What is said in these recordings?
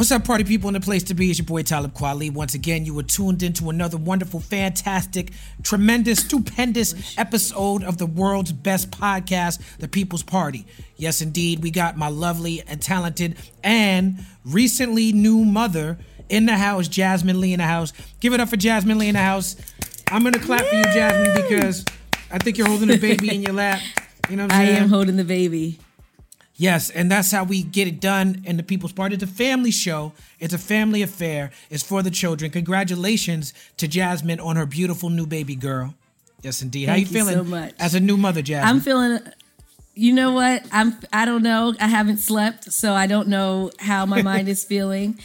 What's up, party people in the place to be? It's your boy Talib Kweli. Once again, you were tuned into another wonderful, fantastic, tremendous, stupendous episode of the world's best podcast, The People's Party. Yes, indeed, we got my lovely and talented and recently new mother in the house, Jasmine Lee in the house. Give it up for Jasmine Lee in the house. I'm gonna clap for you, Jasmine, because I think you're holding a baby in your lap. You know what I'm I am holding the baby. Yes, and that's how we get it done in the People's Party. It's a family show. It's a family affair. It's for the children. Congratulations to Jasmine on her beautiful new baby girl. Yes, indeed. how you Thank you feeling so much. as a new mother, Jasmine? I'm feeling. You know what? I'm. I don't know. I haven't slept, so I don't know how my mind is feeling.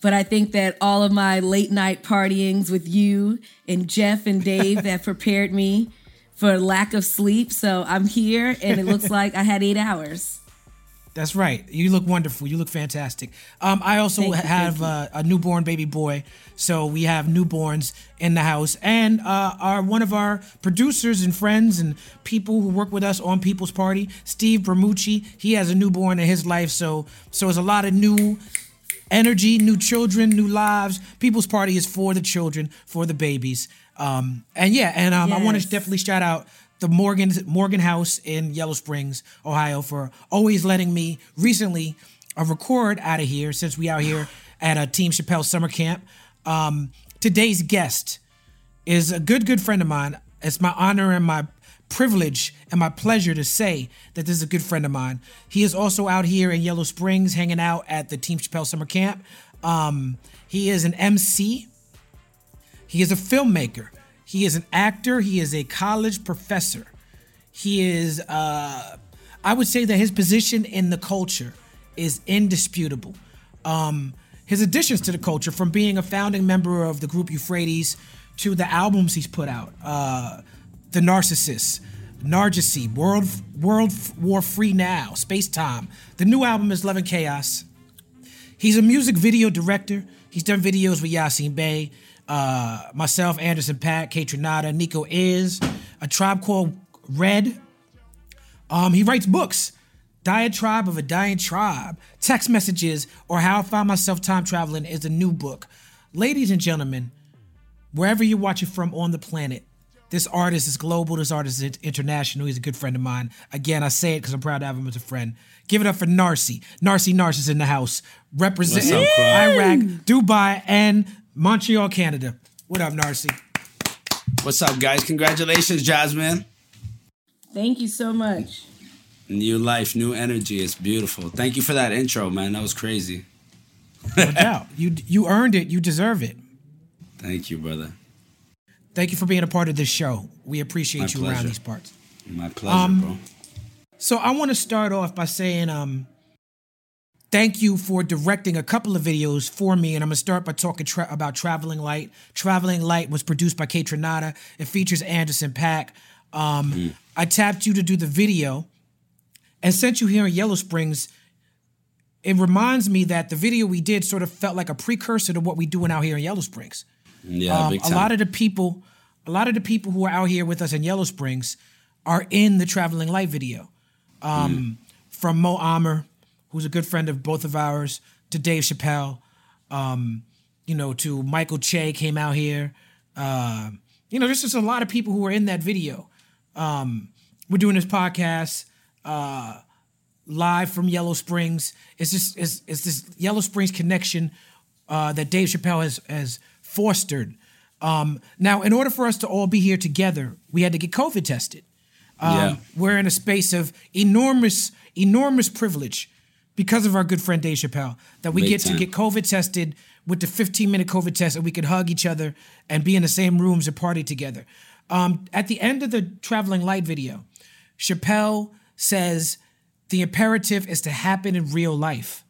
But I think that all of my late night partyings with you and Jeff and Dave have prepared me for lack of sleep. So I'm here, and it looks like I had eight hours. That's right. You look wonderful. You look fantastic. Um, I also Thank have thank uh, a newborn baby boy, so we have newborns in the house, and uh, our one of our producers and friends and people who work with us on People's Party, Steve Bermucci. He has a newborn in his life, so so it's a lot of new energy, new children, new lives. People's Party is for the children, for the babies. Um, and yeah, and um, I want to definitely shout out the Morgan Morgan House in Yellow Springs, Ohio, for always letting me recently uh, record out of here since we out here at a Team Chappelle summer camp. Um, today's guest is a good good friend of mine. It's my honor and my privilege and my pleasure to say that this is a good friend of mine. He is also out here in Yellow Springs hanging out at the Team Chappelle summer camp. Um, he is an MC. He is a filmmaker. He is an actor. He is a college professor. He is, uh, I would say that his position in the culture is indisputable. Um, his additions to the culture, from being a founding member of the group Euphrates to the albums he's put out, uh, The Narcicyst, Narcissi, World World War Free Now, Space Time. The new album is Love and Chaos. He's a music video director. He's done videos with Yasiin Bey, uh, myself, Anderson .Paak, K Trinata, Nico Is, a tribe called Red. Um, he writes books. Diatribe of a Dying Tribe, Text Messages, or How I Found Myself Time Traveling is a new book. Ladies and gentlemen, wherever you're watching from on the planet, this artist is global. This artist is international. He's a good friend of mine. Again, I say it because I'm proud to have him as a friend. Give it up for Narcy. Narcy Narcy's in the house, representing What's up, Quad? Iraq, Dubai, and Montreal, Canada. What up, Narcy? What's up, guys? Congratulations, Jasmine. Thank you so much. New life, new energy. It's beautiful. Thank you for that intro, man. That was crazy. No doubt. You you earned it. You deserve it. Thank you, brother. Thank you for being a part of this show. We appreciate My you around these parts. My pleasure, Um, bro. So I want to start off by saying um thank you for directing a couple of videos for me and I'm going to start by talking tra- about Traveling Light. Traveling Light was produced by Kaytranada. It features Anderson .Paak. Um I tapped you to do the video and since you here in Yellow Springs it reminds me that the video we did sort of felt like a precursor to what we doing out here in Yellow Springs. Yeah, Um, a lot of the people, a lot of the people who are out here with us in Yellow Springs are in the Traveling Light video. Um, From Mo Amer, who's a good friend of both of ours, to Dave Chappelle, um, you know, to Michael Che came out here. Uh, you know, there's just a lot of people who are in that video. Um, we're doing this podcast uh, live from Yellow Springs. It's just it's, it's this Yellow Springs connection uh, that Dave Chappelle has has fostered. Um, now, in order for us to all be here together, we had to get COVID tested. Um, Yeah. We're in a space of enormous, enormous privilege because of our good friend Dave Chappelle that we get time. to get COVID tested with the 15 minute COVID test and we could hug each other and be in the same rooms and party together. Um, at the end of the Traveling Light video, Chappelle says the imperative is to happen in real life.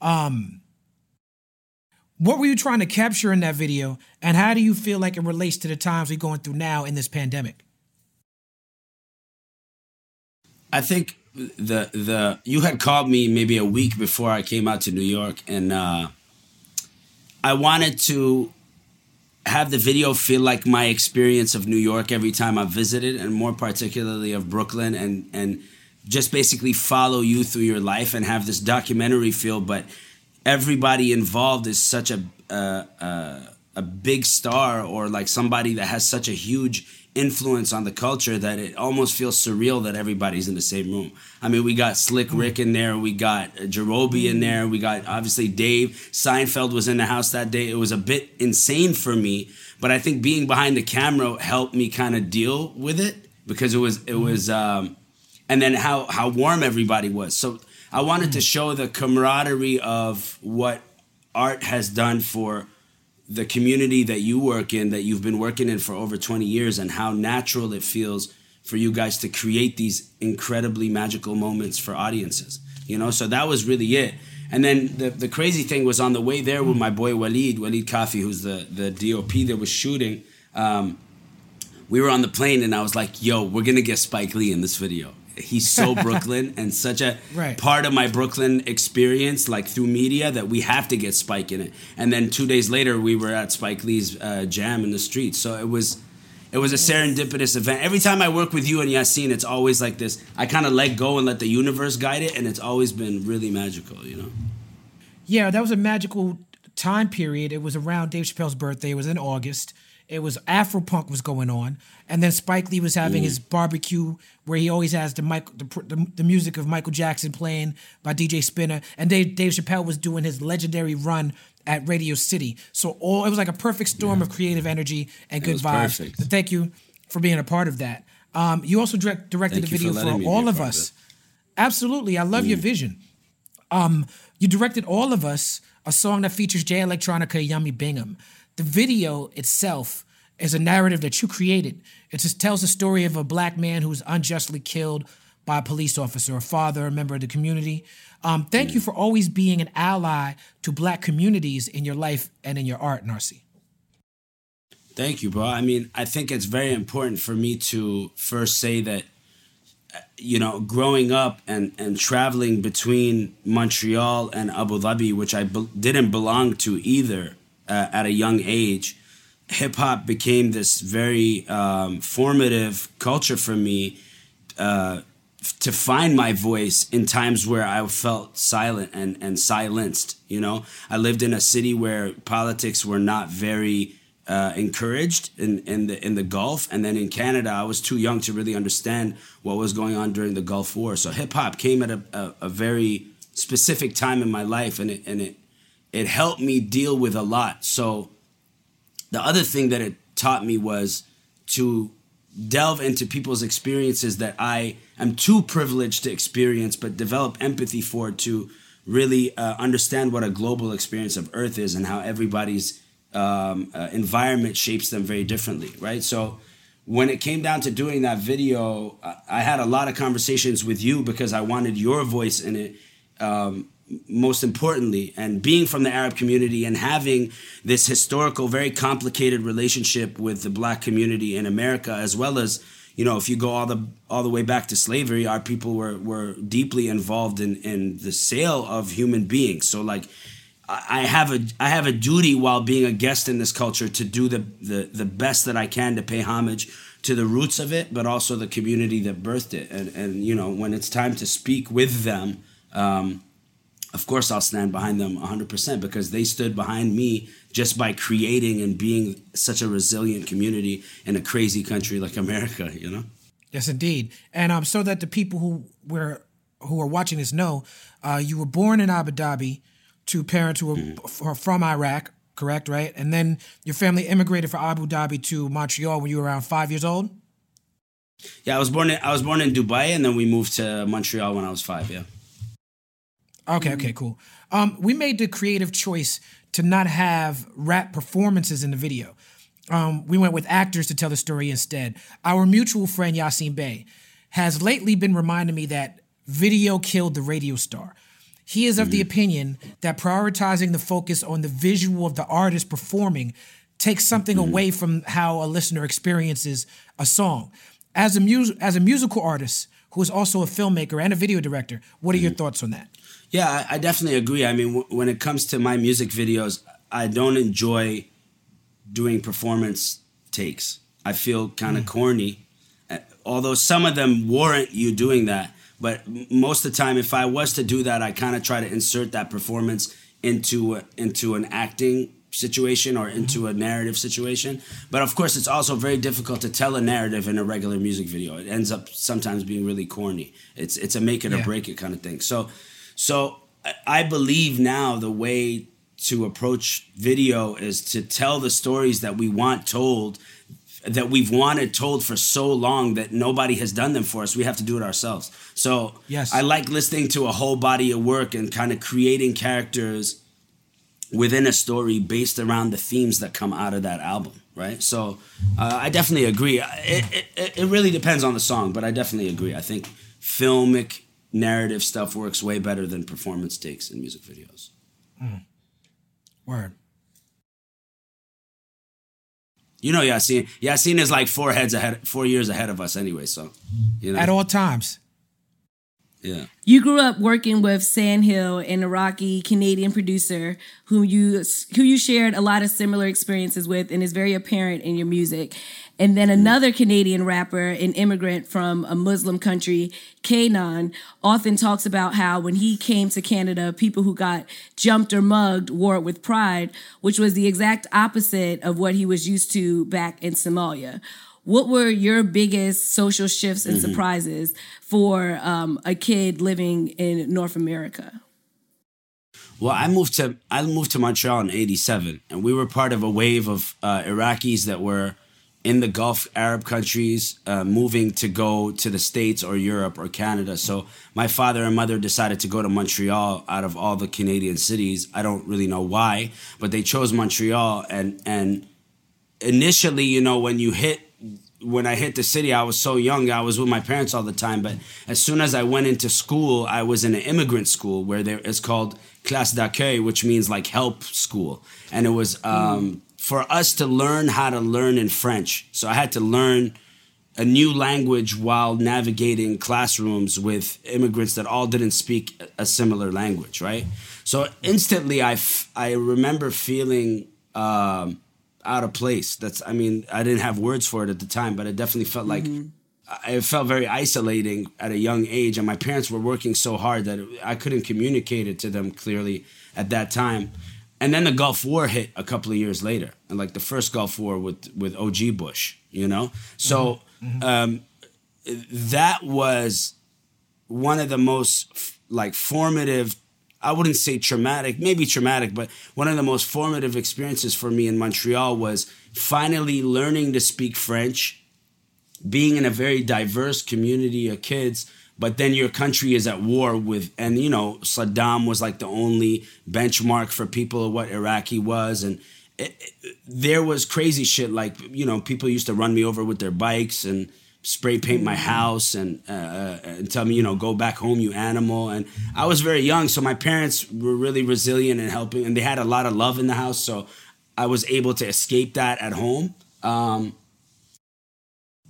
Um, What were you trying to capture in that video, and how do you feel like it relates to the times we're going through now in this pandemic? I think the the you had called me maybe a week before I came out to New York, and uh, I wanted to have the video feel like my experience of New York every time I visited, and more particularly of Brooklyn, and and just basically follow you through your life and have this documentary feel. But everybody involved is such a uh, uh, a big star or like somebody that has such a huge influence on the culture that it almost feels surreal that everybody's in the same room. I mean, we got Slick mm-hmm. Rick in there, we got uh, Jarobi in mm-hmm. there, we got obviously Dave. Seinfeld was in the house that day. It was a bit insane for me, but I think being behind the camera helped me kind of deal with it because it was it mm-hmm. was um, and then how how warm everybody was. So I wanted to show the camaraderie of what art has done for the community that you work in, that you've been working in for over 20 years, and how natural it feels for you guys to create these incredibly magical moments for audiences. You know, so that was really it. And then the, the crazy thing was on the way there with my boy Walid, Walid Kafi, who's the, the DOP that was shooting. Um, we were on the plane and I was like, yo, we're gonna get Spike Lee in this video he's so Brooklyn and such a right. part of my Brooklyn experience, like through media, that we have to get Spike in it. And then two days later, we were at Spike Lee's uh, jam in the street. So it was. It was a serendipitous event. Every time I work with you and Yasiin, it's always like this. I kind of let go and let the universe guide it, and it's always been really magical, you know? Yeah, that was a magical time period. It was around Dave Chappelle's birthday. It was in August. It was Afropunk was going on, and then Spike Lee was having his barbecue where he always has the, Michael, the, the, the music of Michael Jackson playing by DJ Spinna, and Dave, Dave Chappelle was doing his legendary run at Radio City. So all it was like a perfect storm of creative energy and good vibes. perfect. So thank you for being a part of that. Um, you also direct, directed Thank the you for video for, all of part of us. Absolutely, I love your vision. Um, you directed all of us a song that features Jay Electronica and Yummy Bingham. The video itself is a narrative that you created. It just tells the story of a black man who was unjustly killed by a police officer, a father, a member of the community. Um, thank you for always being an ally to black communities in your life and in your art, Narcy. Thank you, bro. I mean, I think it's very important for me to first say that, you know, growing up and, and traveling between Montreal and Abu Dhabi, which I be- didn't belong to either uh, at a young age, hip hop became this very um, formative culture for me uh, to find my voice in times where I felt silent and, and silenced. You know, I lived in a city where politics were not very uh, encouraged in, in the in the Gulf, and then in Canada, I was too young to really understand what was going on during the Gulf War. So hip hop came at a, a, a very specific time in my life, and it and it it helped me deal with a lot. So the other thing that it taught me was to delve into people's experiences that I am too privileged to experience, but develop empathy for to really uh, understand what a global experience of Earth is and how everybody's um, uh, environment shapes them very differently, right? So when it came down to doing that video, I- had a lot of conversations with you because I wanted your voice in it. Um, most importantly, and being from the Arab community and having this historical, very complicated relationship with the black community in America, as well as you know, if you go all the all the way back to slavery, our people were were deeply involved in in the sale of human beings. So like. I have a I have a duty while being a guest in this culture to do the, the the best that I can to pay homage to the roots of it, but also the community that birthed it. And and you know when it's time to speak with them, um, of course I'll stand behind them 100% because they stood behind me just by creating and being such a resilient community in a crazy country like America. You know. Yes, indeed. And um, so that the people who were who are watching this know, uh, you were born in Abu Dhabi to parents who were f- from Iraq, correct? Right, and then your family immigrated from Abu Dhabi to Montreal when you were around five years old. Yeah, I was born in I was born in Dubai and then we moved to Montreal when I was five. Yeah. Okay, okay, cool. Um, we made the creative choice to not have rap performances in the video. Um, we went with actors to tell the story instead. Our mutual friend Yasiin Bey has lately been reminding me that video killed the radio star. he is of the opinion that prioritizing the focus on the visual of the artist performing takes something away from how a listener experiences a song. As a mus- as a musical artist who is also a filmmaker and a video director, what are your thoughts on that? Yeah, I, I definitely agree. I mean, w- when it comes to my music videos, I don't enjoy doing performance takes. I feel kind of corny, uh, although some of them warrant you doing that. But most of the time, if I was to do that, I kind of try to insert that performance into a, into an acting situation or into a narrative situation. But of course, it's also very difficult to tell a narrative in a regular music video. It ends up sometimes being really corny. It's it's a make it or break it kind of thing. So so I- believe now the way to approach video is to tell the stories that we want told that we've wanted told for so long that nobody has done them for us. We have to do it ourselves. So Yes. I like listening to a whole body of work and kind of creating characters within a story based around the themes that come out of that album, right? So uh, I definitely agree. It, it, it really depends on the song, but I definitely agree. I think filmic narrative stuff works way better than performance takes in music videos. Hmm. Word. You know, Yasiin. Yasiin is like four heads ahead, four years ahead of us anyway. So, you know, At all times. Yeah. You grew up working with Sandhill, an Iraqi Canadian producer who you who you shared a lot of similar experiences with, and is very apparent in your music. And then mm. another Canadian rapper, an immigrant from a Muslim country, K'naan, often talks about how when he came to Canada, people who got jumped or mugged wore it with pride, which was the exact opposite of what he was used to back in Somalia. What were your biggest social shifts and surprises for um, a kid living in North America? Well, I moved to I moved to Montreal in '87, and we were part of a wave of uh, Iraqis that were in the Gulf Arab countries, uh, moving to go to the States or Europe or Canada. So my father and mother decided to go to Montreal out of all the Canadian cities. I don't really know why, but they chose Montreal. And and initially, you know, when you hit when I hit the city, I was so young. I was with my parents all the time. But as soon as I went into school, I was in an immigrant school where there is called classe d'accueil, which means like help school, and it was um, for us to learn how to learn in French. So I had to learn a new language while navigating classrooms with immigrants that all didn't speak a similar language, right? So instantly, I, f- I remember feeling um, out of place. That's, I mean, I didn't have words for it at the time, but it definitely felt like mm-hmm. I- it felt very isolating at a young age. And my parents were working so hard that I couldn't communicate it to them clearly at that time. And then the Gulf War hit a couple of years later, and like the first Gulf War with with OG Bush, you know. So mm-hmm. Mm-hmm. um, that was one of the most f- like formative i wouldn't say traumatic maybe traumatic but one of the most formative experiences for me in montreal was finally learning to speak french being in a very diverse community of kids but then your country is at war with and you know saddam was like the only benchmark for people of what iraqi was and it, it- there was crazy shit like you know people used to run me over with their bikes and spray paint my house and uh, uh, and tell me you know go back home you animal. And I was very young so my parents were really resilient and helping and they had a lot of love in the house so I was able to escape that at home. Um,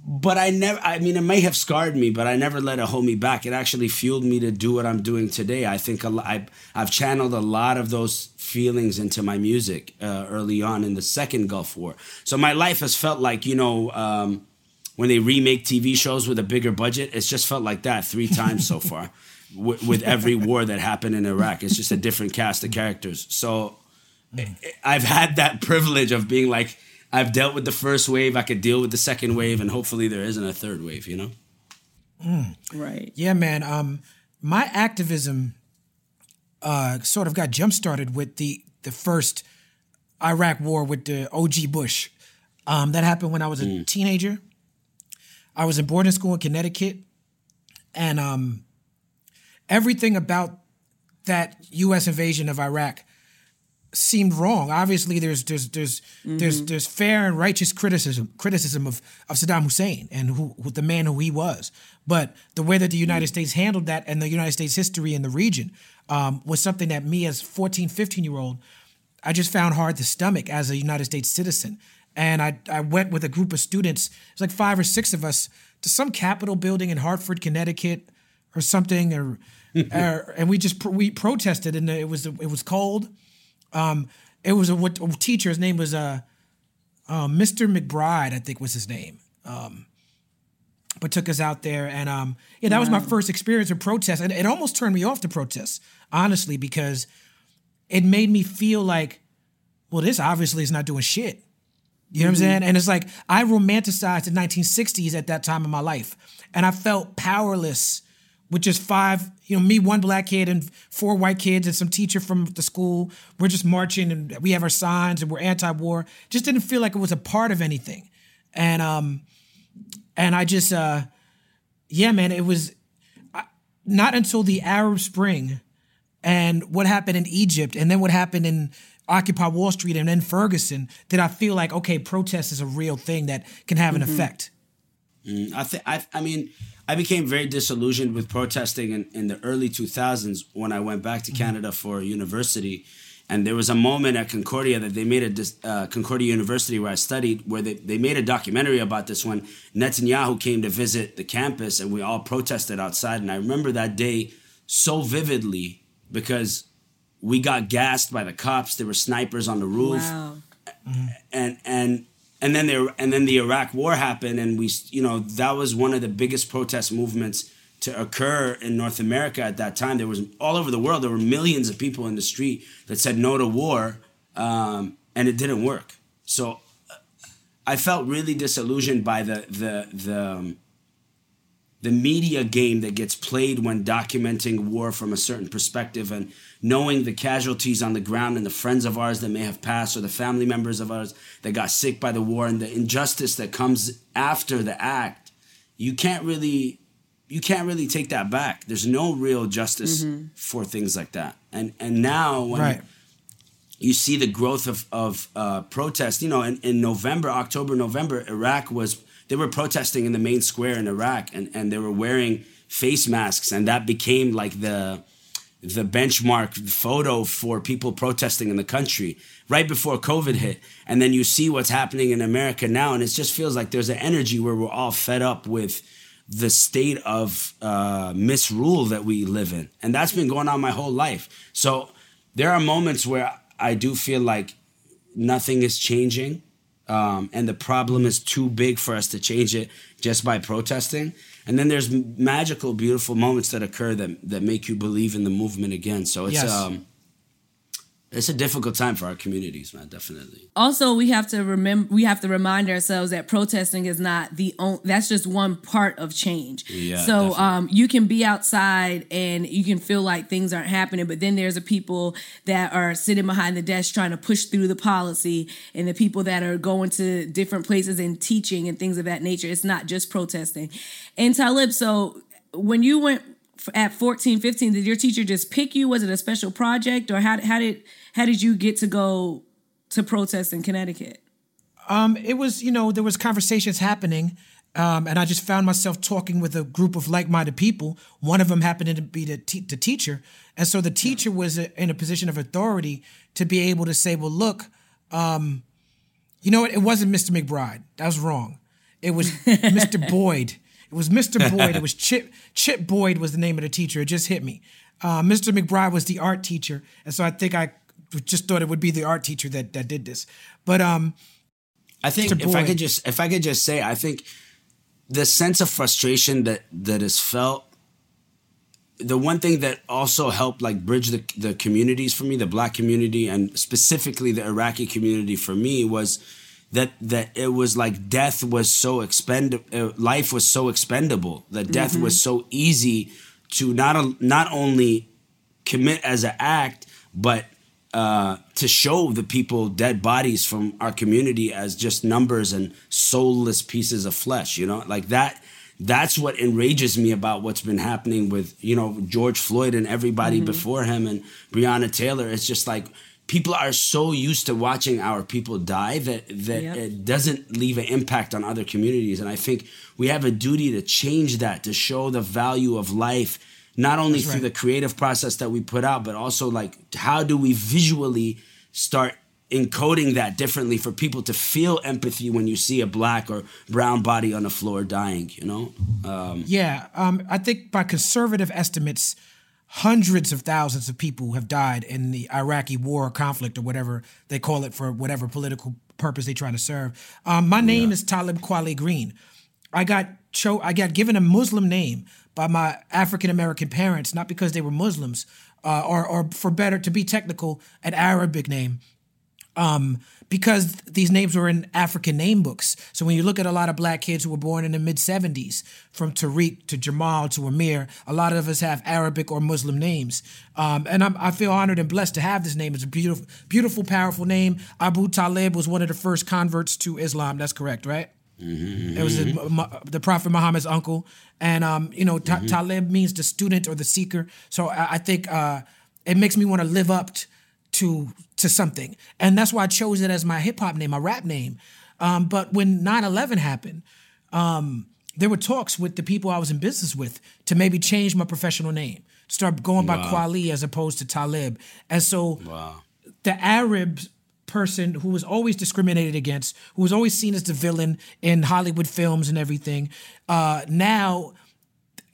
but I never I mean it may have scarred me but I never let it hold me back. It actually fueled me to do what I'm doing today. I think a lo- I, I've channeled a lot of those feelings into my music uh, early on in the second Gulf War. So my life has felt like you know um, when they remake TV shows with a bigger budget, it's just felt like that three times so far. with, with every war that happened in Iraq, it's just a different cast of characters. So I- I've had that privilege of being like, I've dealt with the first wave, I could deal with the second wave, and hopefully there isn't a third wave. You know? Right. Yeah, man. Um, my activism uh, sort of got jump started with the the first Iraq war with the OG Bush. Um, that happened when I was a teenager. I was in boarding school in Connecticut, and um, everything about that U.S. invasion of Iraq seemed wrong. Obviously, there's there's there's there's there's fair and righteous criticism criticism of of Saddam Hussein and who, who the man who he was. But the way that the United States handled that and the United States history in the region, um, was something that me as 14, 15 year old, I just found hard to stomach as a United States citizen. And I, I went with a group of students, it's like five or six of us, to some Capitol building in Hartford, Connecticut, or something, or, or and we just we protested, and it was it was cold. Um, it was a, what, a teacher. His name was uh, uh, Mr. McBride, I think was his name. Um, but took us out there, and um, yeah, that was my first experience of protest, and it almost turned me off to protest, honestly, because it made me feel like, well, this obviously is not doing shit. You know what I'm saying? And it's like I romanticized the 1960s at that time in my life, and I felt powerless with just five, you know, me, one black kid, and four white kids, and some teacher from the school. We're just marching, and we have our signs, and we're anti-war. Just didn't feel like it was a part of anything, and um, and I just, uh, yeah, man, it was I- not until the Arab Spring and what happened in Egypt, and then what happened in Occupy Wall Street, and then Ferguson, did I feel like okay, protest is a real thing that can have an mm-hmm. effect. Mm, I think I, I mean I became very disillusioned with protesting in, in the early 2000s when I went back to mm-hmm. Canada for university, and there was a moment at Concordia that they made a dis- uh, Concordia University where I studied where they, they made a documentary about this when Netanyahu came to visit the campus and we all protested outside, and I remember that day so vividly because we got gassed by the cops. There were snipers on the roof Wow. and and and then there and then the Iraq War happened, and we you know that was one of the biggest protest movements to occur in North America at that time. There was all over the world. There were millions of people in the street that said no to war, um, and it didn't work. So uh, I felt really disillusioned by the the the. Um, the media game that gets played when documenting war from a certain perspective and knowing the casualties on the ground and the friends of ours that may have passed or the family members of ours that got sick by the war and the injustice that comes after the act you can't really you can't really take that back there's no real justice for things like that and and now when Right. you see the growth of of uh, protest. You know, in, in November, October, November, Iraq was they were protesting in the main square in Iraq, and and they were wearing face masks, and that became like the the benchmark photo for people protesting in the country right before COVID hit. And then you see what's happening in America now, and it just feels like there's an energy where we're all fed up with the state of uh, misrule that we live in. And that's been going on my whole life. So there are moments where I do feel like nothing is changing. Um, and the problem is too big for us to change it just by protesting. And then there's magical, beautiful moments that occur that that make you believe in the movement again. So it's Yes. um, it's a difficult time for our communities, man. Definitely. also we have to remember we have to remind ourselves that protesting is not the only that's just one part of change Yeah, so um you can be outside and you can feel like things aren't happening but then there's the people that are sitting behind the desk trying to push through the policy and the people that are going to different places and teaching and things of that nature it's not just protesting and Talib so when you went at 14 15 did your teacher just pick you was it a special project or how, how did how did you get to go to protest in Connecticut. Um, it was, you know, there was conversations happening, um, and I just found myself talking with a group of like-minded people. One of them happened to be the, te- the teacher, and so the teacher was a, in a position of authority to be able to say, "Well, look, um, you know what? It wasn't Mr. McBride. That was wrong. It was Mr. Boyd. It was Mr. Boyd. It was Chip. Chip Boyd was the name of the teacher. It just hit me. Uh, Mr. McBride was the art teacher, and so I think I just thought it would be the art teacher that that did this. But um, I think if I could just if I could just say, I think the sense of frustration that that is felt. The one thing that also helped like bridge the the communities for me, the black community and specifically the Iraqi community for me was that that it was like death was so expend uh, life was so expendable that death was so easy to not a- not only commit as an act, but uh, to show the people dead bodies from our community as just numbers and soulless pieces of flesh. You know, like that. That's what enrages me about what's been happening with you know George Floyd and everybody before him and Breonna Taylor. It's just like people are so used to watching our people die that that Yep. it doesn't leave an impact on other communities. And I think we have a duty to change that to show the value of life not only through right. the creative process that we put out, but also like how do we visually start encoding that differently for people to feel empathy when you see a black or brown body on the floor dying, you know? Um, Yeah, um, I think by conservative estimates, hundreds of thousands of people have died in the Iraqi war or conflict or whatever they call it for whatever political purpose they try to serve. Um, my name is Talib Kweli Green. I got cho- I got given a Muslim name by my African American parents, not because they were Muslims, uh, or or for better to be technical, an Arabic name um, because these names were in African name books. So when you look at a lot of black kids who were born in the mid 70s, from Tariq to Jamal to Amir, a lot of us have Arabic or Muslim names. Um, and I'm, I feel honored and blessed to have this name. It's a beautiful, beautiful, powerful name. Abu Talib was one of the first converts to Islam. That's correct, right? It was the, the Prophet Muhammad's uncle, and um, you know, ta- Talib means the student or the seeker. So I, I think uh, it makes me want to live up t- to to something, and that's why I chose it as my hip hop name, my rap name. Um, but when 9/11 happened, um, there were talks with the people I was in business with to maybe change my professional name, start going by Wow. Kweli as opposed to Talib, and so wow. the Arab person who was always discriminated against, who was always seen as the villain in Hollywood films and everything, uh, now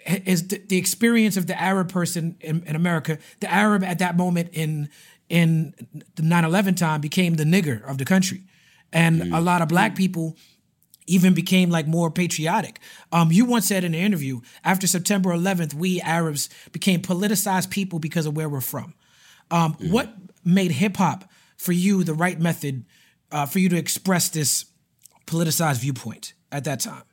is the, the experience of the Arab person in, in America. The Arab at that moment in in the 9/11 time became the nigger of the country, and a lot of black people even became like more patriotic. Um, you once said in an interview, after September 11th, we Arabs became politicized people because of where we're from. Um, What made hip hop for you the right method uh, for you to express this politicized viewpoint at that time?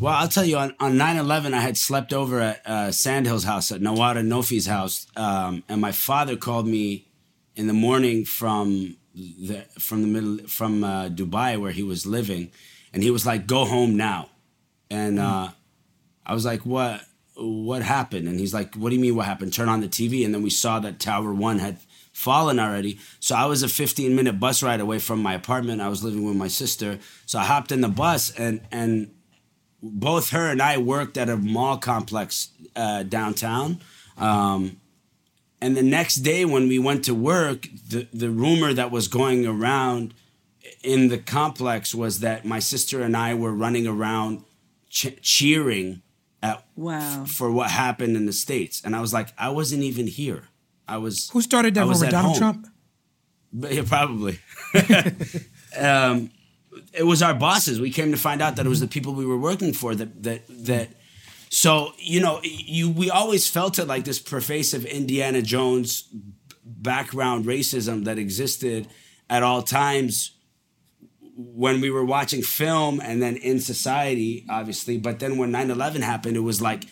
Well, I'll tell you, on, on 9-11, I had slept over at uh, Sandhill's house, at Nawada Nofi's house, um, and my father called me in the morning from the from the middle from uh, Dubai where he was living, and he was like, "Go home now," and uh, I was like, "What? What happened?" And he's like, "What do you mean? What happened?" Turn on the TV, and then we saw that Tower One had fallen already. So I was a 15 minute bus ride away from my apartment. I was living with my sister, so I hopped in the bus and and both her and I worked at a mall complex uh, downtown. Um, and the next day, when we went to work, the, the rumor that was going around in the complex was that my sister and I were running around ch- cheering at, Wow. for what happened in the States. And I was like, I wasn't even here. I was. Who started that rumor? Donald home. Trump? But yeah, probably. um, it was our bosses. We came to find out that it was the people we were working for that that that. So you know, you we always felt it like this pervasive Indiana Jones background racism that existed at all times when we were watching film and then in society, obviously. But then when 9-11 happened, it was like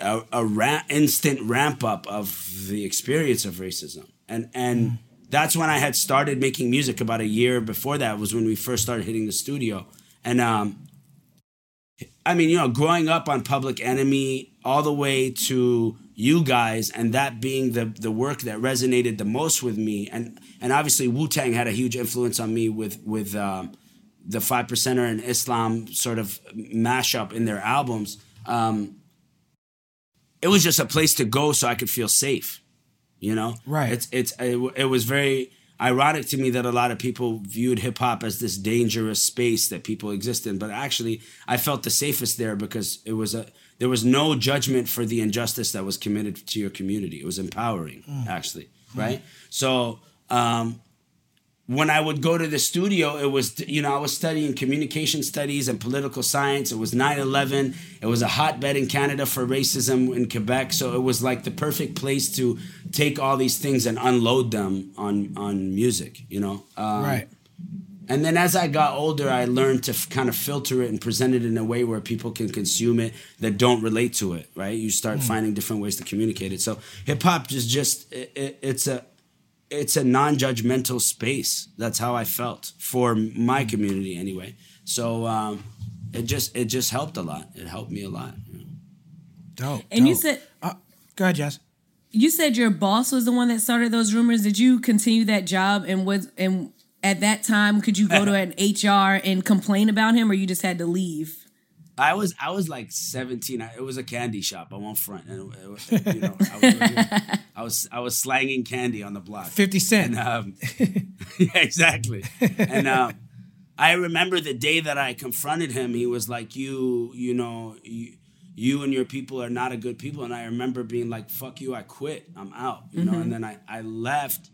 a, a ra- instant ramp up of the experience of racism. And and that's when I had started making music about a year before that was when we first started hitting the studio. And um I mean, you know, growing up on Public Enemy all the way to you guys and that being the the work that resonated the most with me and and obviously Wu-Tang had a huge influence on me with with um the five percenter and Islam sort of mashup in their albums. Um, it was just a place to go so I could feel safe. You know, Right. It's it's it, it was very ironic to me that a lot of people viewed hip hop as this dangerous space that people exist in, but actually I felt the safest there because it was a there was no judgment for the injustice that was committed to your community. It was empowering, actually, right? So. Um, when I would go to the studio, it was, you know, I was studying communication studies and political science. It was 9 11. It was a hotbed in Canada for racism in Quebec. So it was like the perfect place to take all these things and unload them on, on music, you know? Um, right. And then as I got older, I learned to f- kind of filter it and present it in a way where people can consume it that don't relate to it, right? You start finding different ways to communicate it. So hip hop is just, it, it, it's a, it's a non-judgmental space. That's how I felt for my community anyway. So um, it just it just helped a lot. It helped me a lot. you know. Dope. And you said Uh, go ahead, Jess. you said your boss was the one that started those rumors. Did you continue that job and was and at that time could you go to an HR and complain about him or you just had to leave? I was I was like 17. I, it was a candy shop. I won't front, and it, it, you know, I was, I was I was slanging candy on the block. 50 Cent. And, um, yeah, exactly. And uh, I remember the day that I confronted him. He was like, "You, you know, you, you and your people are not a good people." And I remember being like, "Fuck you! I quit. I'm out." You know. And then I I left,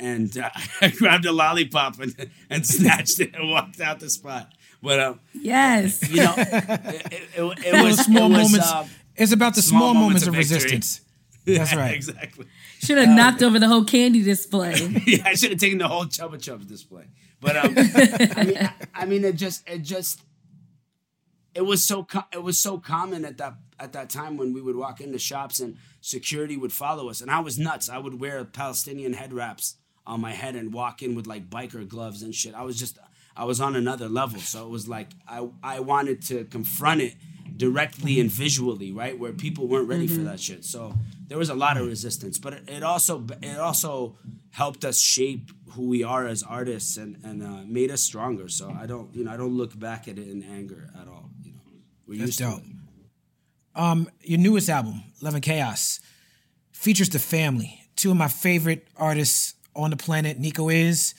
and uh, I grabbed a lollipop and and snatched it and walked out the spot. But um, Yes. you know, it, it, it, it was small was, moments. um, it's about the small, moments, of, victory. resistance. That's right. Exactly. Should have knocked over the whole candy display. yeah, I should have taken the whole Chupa Chups display. But um, I mean, I, I mean, it just, it just, it was so, co- it was so common at that at that time when we would walk into shops and security would follow us, and I was nuts. I would wear Palestinian head wraps on my head and walk in with like biker gloves and shit. I was just, I was on another level. So it was like I, I wanted to confront it directly and visually, right, where people weren't ready for that shit. So there was a lot of resistance, but it, it also it also helped us shape who we are as artists and and uh, made us stronger. So I don't you know I don't look back at it in anger at all. You know, we're That's used dope. to it. Um, your newest album, Love and Chaos, features the family. Two of my favorite artists on the planet, Nico is,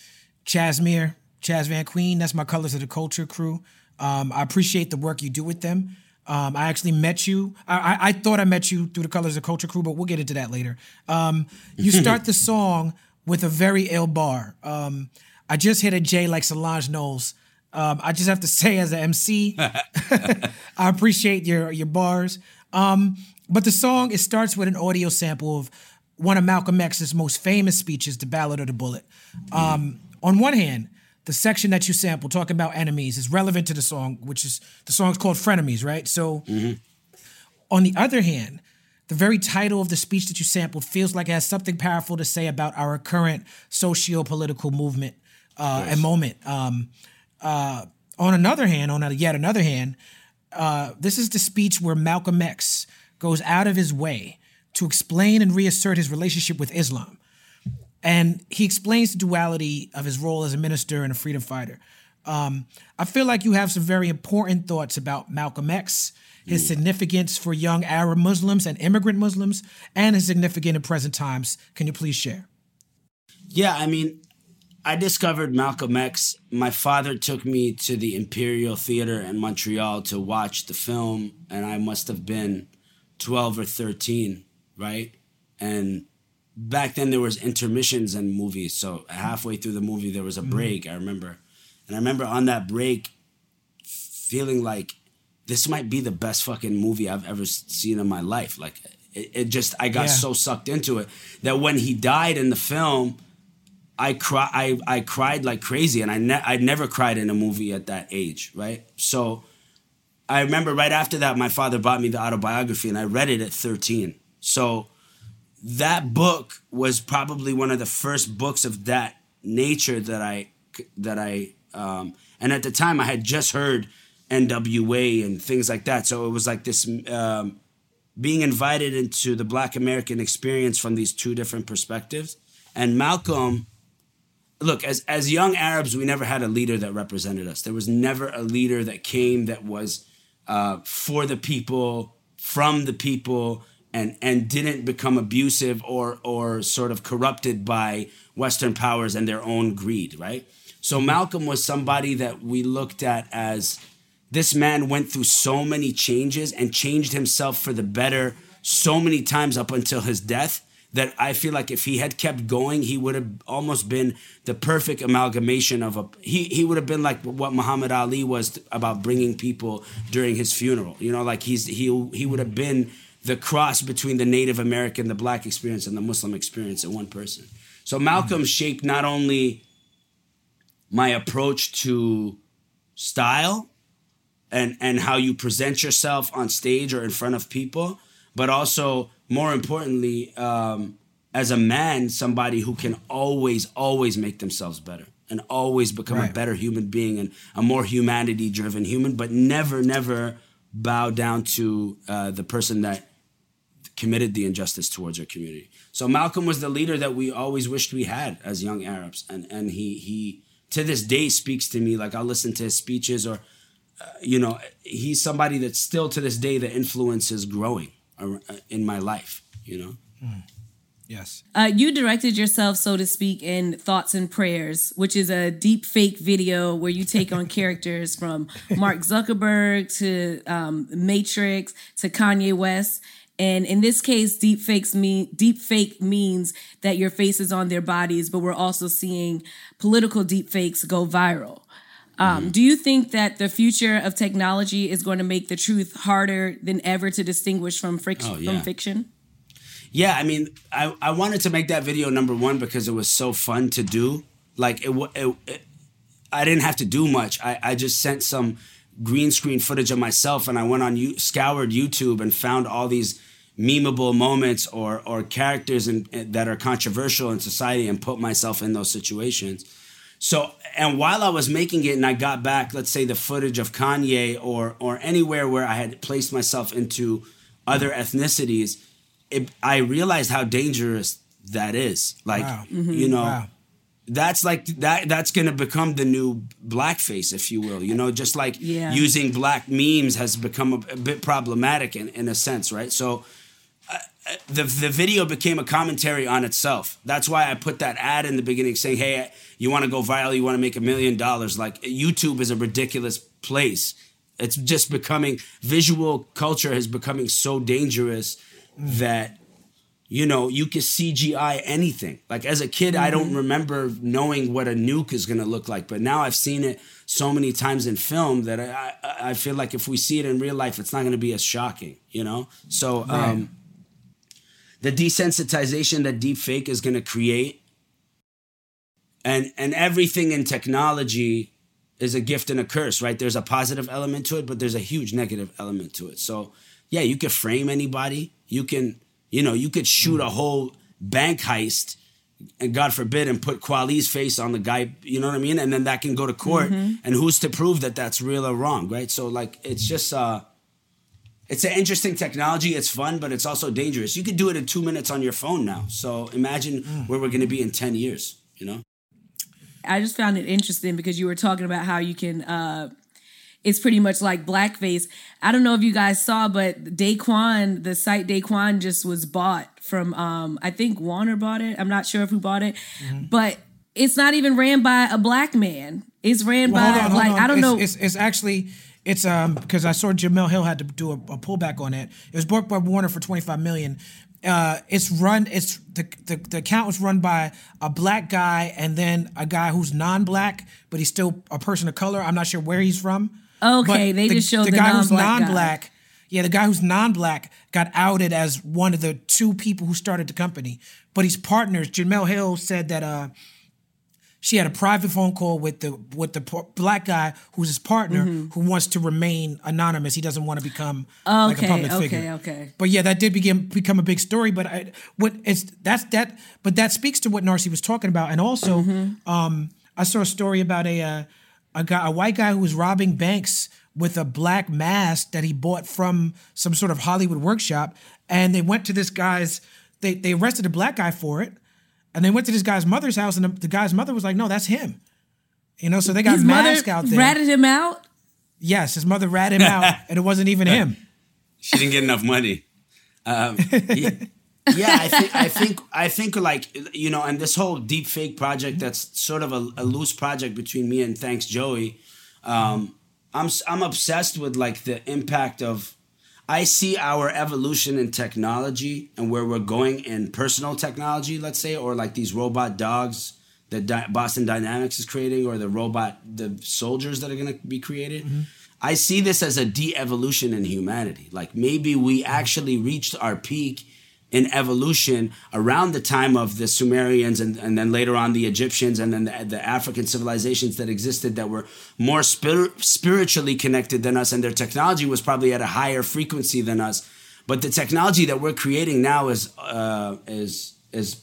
Chasmere, Chaz Van Queen. That's my Colors of the Culture crew. Um, I appreciate the work you do with them. Um, I actually met you. I, I, I thought I met you through the Colors of the Culture crew, but we'll get into that later. Um, you start the song with a very ill bar. Um, I just hit a J like Solange Knowles. Um, I just have to say, as an MC, I appreciate your your bars. Um, but the song it starts with an audio sample of one of Malcolm X's most famous speeches, "The Ballot or the Bullet." Um, on one hand, the section that you sample talking about enemies is relevant to the song, which is the song's called "Frenemies," right? So, on the other hand, the very title of the speech that you sampled feels like it has something powerful to say about our current socio-political movement uh, and moment. Um, uh, on another hand, on a, yet another hand, uh, this is the speech where Malcolm X goes out of his way to explain and reassert his relationship with Islam. And he explains the duality of his role as a minister and a freedom fighter. Um, I feel like you have some very important thoughts about Malcolm X, his significance for young Arab Muslims and immigrant Muslims, and his significance in present times. Can you please share? Yeah, I mean, I discovered Malcolm X. My father took me to the Imperial Theater in Montreal to watch the film, and I must have been 12 or 13, right? And back then there was intermissions in movies, so halfway through the movie there was a mm-hmm. break, I remember. And I remember on that break feeling like this might be the best fucking movie I've ever seen in my life. Like it, it just I got Yeah. so sucked into it that when he died in the film, I cry I, I cried like crazy and I ne- I never cried in a movie at that age, right? So I remember right after that my father bought me the autobiography and I read it at 13. So that book was probably one of the first books of that nature that I that I um, and at the time I had just heard NWA and things like that. So it was like this um, being invited into the Black American experience from these two different perspectives. And Malcolm, look, as as young Arabs, we never had a leader that represented us. There was never a leader that came that was uh, for the people, from the people, and and didn't become abusive or or sort of corrupted by Western powers and their own greed, right? So Malcolm was somebody that we looked at as this man went through so many changes and changed himself for the better so many times up until his death that I feel like if he had kept going, he would have almost been the perfect amalgamation of a. He he would have been like what Muhammad Ali was about bringing people during his funeral. You know, like he's he he would have been the cross between the Native American, the Black experience, and the Muslim experience in one person. So Malcolm shaped not only my approach to style and and how you present yourself on stage or in front of people but also more importantly um, as a man somebody who can always always make themselves better and always become a better human being and a more humanity driven human but never never bow down to uh, the person that committed the injustice towards our community. So Malcolm was the leader that we always wished we had as young Arabs, and and he he to this day speaks to me. Like I'll listen to his speeches, or you know, he's somebody that still to this day the influence is growing in my life. You know. Yes. Uh, you directed yourself, so to speak, in Thoughts and Prayers, which is a deep fake video where you take on characters from Mark Zuckerberg to um, Matrix to Kanye West. And in this case, deep fakes mean deep fake means that your face is on their bodies, but we're also seeing political deep fakes go viral. Um, Do you think that the future of technology is going to make the truth harder than ever to distinguish from, fric- Oh, yeah. from fiction? Yeah, I mean, I, I wanted to make that video number one because it was so fun to do. Like it, it, it I didn't have to do much. I, I just sent some green screen footage of myself, and I went on you scoured YouTube and found all these memeable moments or or characters in, eh, that are controversial in society, and put myself in those situations. So, and while I was making it, and I got back, let's say the footage of Kanye or or anywhere where I had placed myself into other ethnicities, it, I realized how dangerous that is. Like, Wow. you mm-hmm. know, Wow. that's like that. That's gonna become the new blackface, if you will. You know, just like Yeah. using black memes has become a, a bit problematic in in a sense, right? So the the video became a commentary on itself. That's why I put that ad in the beginning saying, "Hey, you want to go viral? You want to make a million dollars? Like YouTube is a ridiculous place. It's just becoming visual culture is becoming so dangerous that you know you can CGI anything. Like as a kid, I don't remember knowing what a nuke is going to look like, but now I've seen it so many times in film that I I, I feel like if we see it in real life, it's not going to be as shocking. You know, so. um the desensitization that deep fake is going to create. And and everything in technology is a gift and a curse right? There's a positive element to it but there's a huge negative element to it. So yeah you could frame anybody. You can you know you could shoot a whole bank heist and god forbid and put Kweli's face on the guy you know what i mean? And then that can go to court. And who's to prove that that's real or wrong right? So like it's just uh it's an interesting technology. It's fun, but it's also dangerous. You could do it in two minutes on your phone now. So imagine where we're going to be in 10 years, you know? I just found it interesting because you were talking about how you can. Uh, it's pretty much like blackface. I don't know if you guys saw, but Daquan, the site Daquan, just was bought from. Um, I think Warner bought it. I'm not sure if who bought it, but it's not even ran by a black man. It's ran Well, by on, like on. I don't it's, know. It's, it's actually it's um because I saw Jemele Hill had to do a, a pullback on it. It was bought by Warner for twenty five million. Uh, it's run. It's the, the the account was run by a black guy and then a guy who's non black, but he's still a person of color. I'm not sure where he's from. Okay, But they the, just showed the guy who's non-black guy. non-black. Yeah, the guy who's non-black got outed as one of the two people who started the company. But his partners, Jemele Hill, said that uh, she had a private phone call with the with the black guy who's his partner who wants to remain anonymous. He doesn't want to become like a Okay, public okay, figure. okay. But yeah, that did begin become a big story. But I, what it's that's that. But that speaks to what Narcy was talking about. And also, Mm-hmm. um, I saw a story about a uh, a guy, a white guy who was robbing banks with a black mask that he bought from some sort of Hollywood workshop. And they went to this guy's. They they arrested a black guy for it. And they went to this guy's mother's house, and the, the guy's mother was like, "No, that's him." You know, so they got His mother mask out there. ratted him out. yes, his mother ratted him out, and it wasn't even him. She didn't get enough money. Um, yeah, yeah, I think I think I think like you know, and this whole deep fake project that's sort of a, a loose project between me and Thanks Joey. Um, I'm s- I'm obsessed with like the impact of. I see our evolution in technology and where we're going in personal technology, let's say, or like these robot dogs that Di- Boston Dynamics is creating, or the robot the soldiers that are going to be created. Mm-hmm. I see this as a de-evolution in humanity. Like maybe we actually reached our peak in evolution around the time of the Sumerians and, and then later on the Egyptians and then the, the African civilizations that existed that were more spir- spiritually connected than us and their technology was probably at a higher frequency than us. But the technology that we're creating now is uh, is is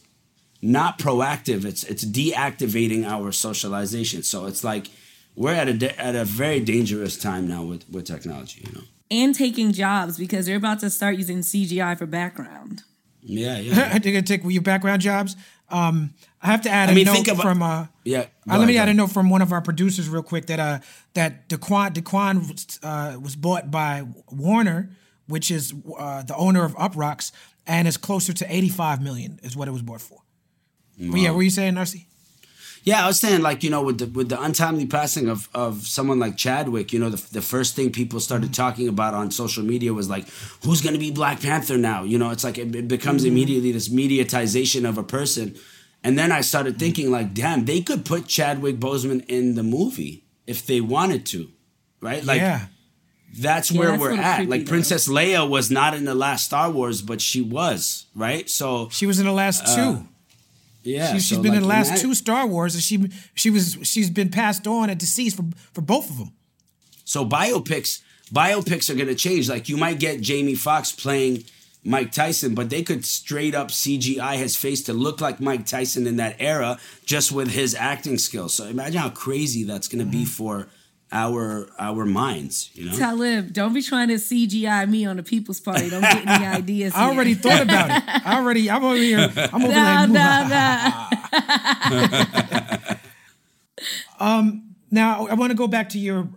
not proactive. It's it's deactivating our socialization. So it's like we're at a da- at a very dangerous time now with with technology. You know. and taking jobs because they're about to start using CGI for background. Yeah, yeah. Gonna take your background jobs. Um, I have to add I a mean, note about- from uh, Yeah. uh, let me ahead, add a note from one of our producers real quick that uh that Daquan Daquan was, uh, was bought by Warner, which is uh, the owner of Uproxx, and is closer to eighty five million is what it was bought for. But yeah, what were you saying, Narcy? Yeah, I was saying like you know with the with the untimely passing of of someone like Chadwick, you know the the first thing people started mm-hmm. talking about on social media was like who's going to be Black Panther now? You know, it's like it, it becomes mm-hmm. immediately this mediatization of a person. And then I started mm-hmm. thinking like damn, they could put Chadwick Boseman in the movie if they wanted to. Right? Like yeah, that's Yeah, where that's we're at. like though. Princess Leia was not in the last Star Wars, but she was, right? So she was in the last uh, two. Yeah, She, she's so, been in the last that- two Star Wars, and she she was she's been passed on and deceased for for both of them. So biopics, biopics are gonna change. Like you might get Jamie Foxx playing Mike Tyson, but they could straight up CGI his face to look like Mike Tyson in that era, just with his acting skills. So imagine how crazy that's gonna be Mm-hmm. for our our minds. You know. Talib, don't be trying to CGI me on the People's Party. Don't get any ideas. I already here. thought about it. I already I'm over here. I'm over Nah, like nah, nah. Now, I want to go back to your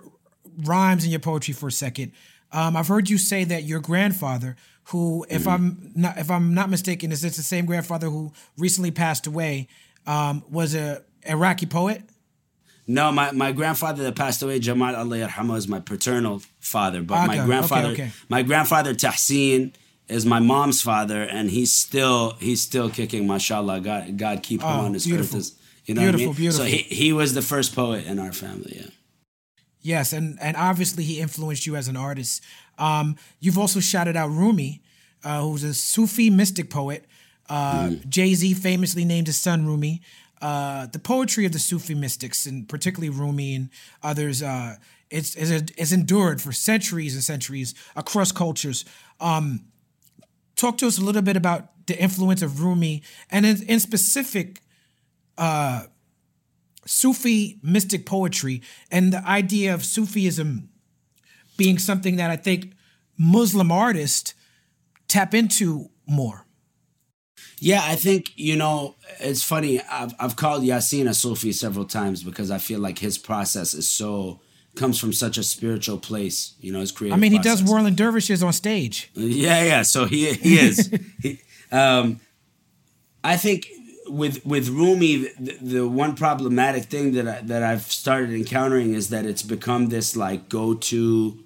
rhymes and your poetry for a second. Um, I've heard you say that your grandfather, who, if I'm not if I'm not mistaken, is this the same grandfather who recently passed away, um, was a Iraqi poet? No, my, my grandfather that passed away, Jamal Allah yarhamah, is my paternal father. But Okay, my grandfather, okay, okay. my grandfather Tahsin is my mom's father, and he's still he's still kicking. Mashallah, God God keep him Oh, on his beautiful. earth. You know Beautiful, what I mean? So he, he was the first poet in our family. Yeah. Yes, and and obviously he influenced you as an artist. Um, you've also shouted out Rumi, uh, who's a Sufi mystic poet. Uh, Jay Z famously named his son Rumi. Uh, the poetry of the Sufi mystics, and particularly Rumi and others, uh, it's, it's it's endured for centuries and centuries across cultures. Um, talk to us a little bit about the influence of Rumi, and in, in specific, uh, Sufi mystic poetry and the idea of Sufism being something that I think Muslim artists tap into more. Yeah, I think you know it's funny. I've I've called Yasiin a Sufi several times because I feel like his process is so comes from such a spiritual place. You know, his creative. I mean, he does whirling dervishes on stage. Yeah, yeah. So he he is. he, um, I think with with Rumi, the, the one problematic thing that I, that I've started encountering is that it's become this like go to,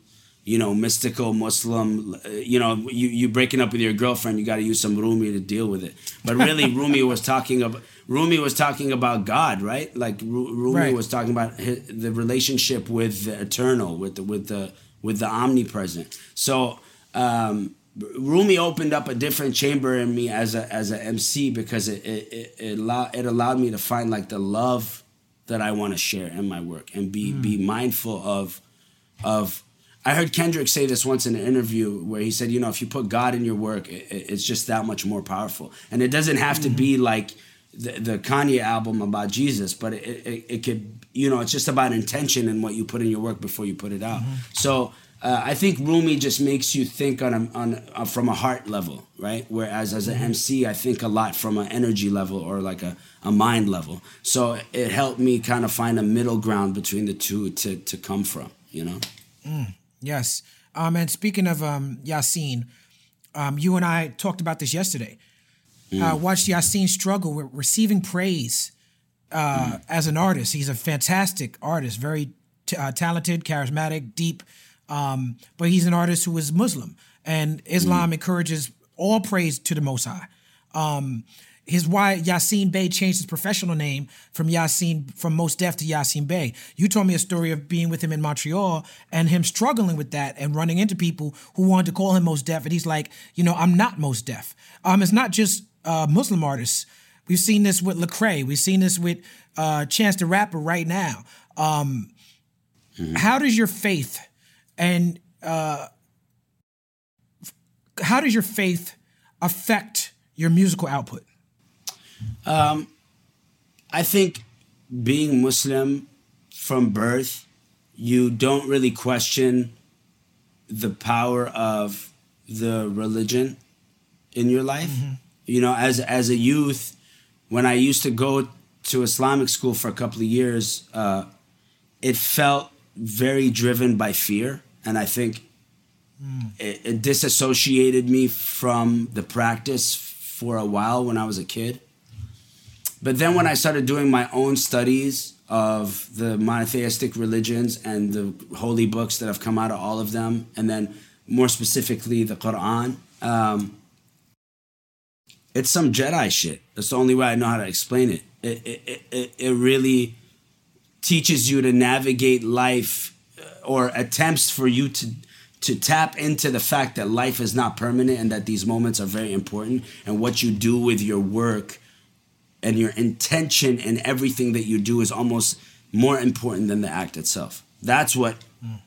you know, mystical Muslim. uh, You know, you you breaking up with your girlfriend, you got to use some Rumi to deal with it. But really, Rumi was talking about Rumi was talking about God, right? Like Ru- Rumi Right. was talking about his, the relationship with the eternal, with the with the with the omnipresent. So. Um, Rumi opened up a different chamber in me as a as a MC because it it it, it, allow, it allowed me to find like the love that I want to share in my work and be be mindful of of I heard Kendrick say this once in an interview where he said, you know, if you put God in your work, it, it- it's just that much more powerful. And it doesn't have to be like the, the Kanye album about Jesus, but it, it, it could, you know, it's just about intention and what you put in your work before you put it out. So uh, I think Rumi just makes you think on a, on uh, from a heart level, right? Whereas as an MC, I think a lot from an energy level or like a, a mind level. So it helped me kind of find a middle ground between the two to to come from, you know. Yes. Um, and speaking of um, Yasiin, um, you and I talked about this yesterday. I watched Yasiin struggle with receiving praise uh, as an artist. He's a fantastic artist, very t- uh, talented, charismatic, deep. Um, but he's an artist who is Muslim, and Islam encourages all praise to the Most High. Um, his why Yasiin Bey changed his professional name from Yasiin from Mos Def to Yasiin Bey. You told me a story of being with him in Montreal and him struggling with that and running into people who wanted to call him Mos Def, and he's like, you know, I'm not Mos Def. Um, it's not just uh, Muslim artists. We've seen this with Lecrae. We've seen this with uh, Chance the Rapper right now. Um, How does your faith and uh, how does your faith affect your musical output? Um, I think being Muslim from birth, you don't really question the power of the religion in your life. Mm-hmm. You know, as as a youth, when I used to go to Islamic school for a couple of years, uh, it felt very driven by fear, and I think mm. it, it disassociated me from the practice for a while when I was a kid. But then when I started doing my own studies of the monotheistic religions and the holy books that have come out of all of them, and then more specifically the Quran, um, it's some Jedi shit. That's the only way I know how to explain it. It, it, it, it really teaches you to navigate life uh, or attempts for you to to tap into the fact that life is not permanent and that these moments are very important and what you do with your work and your intention and everything that you do is almost more important than the act itself. That's what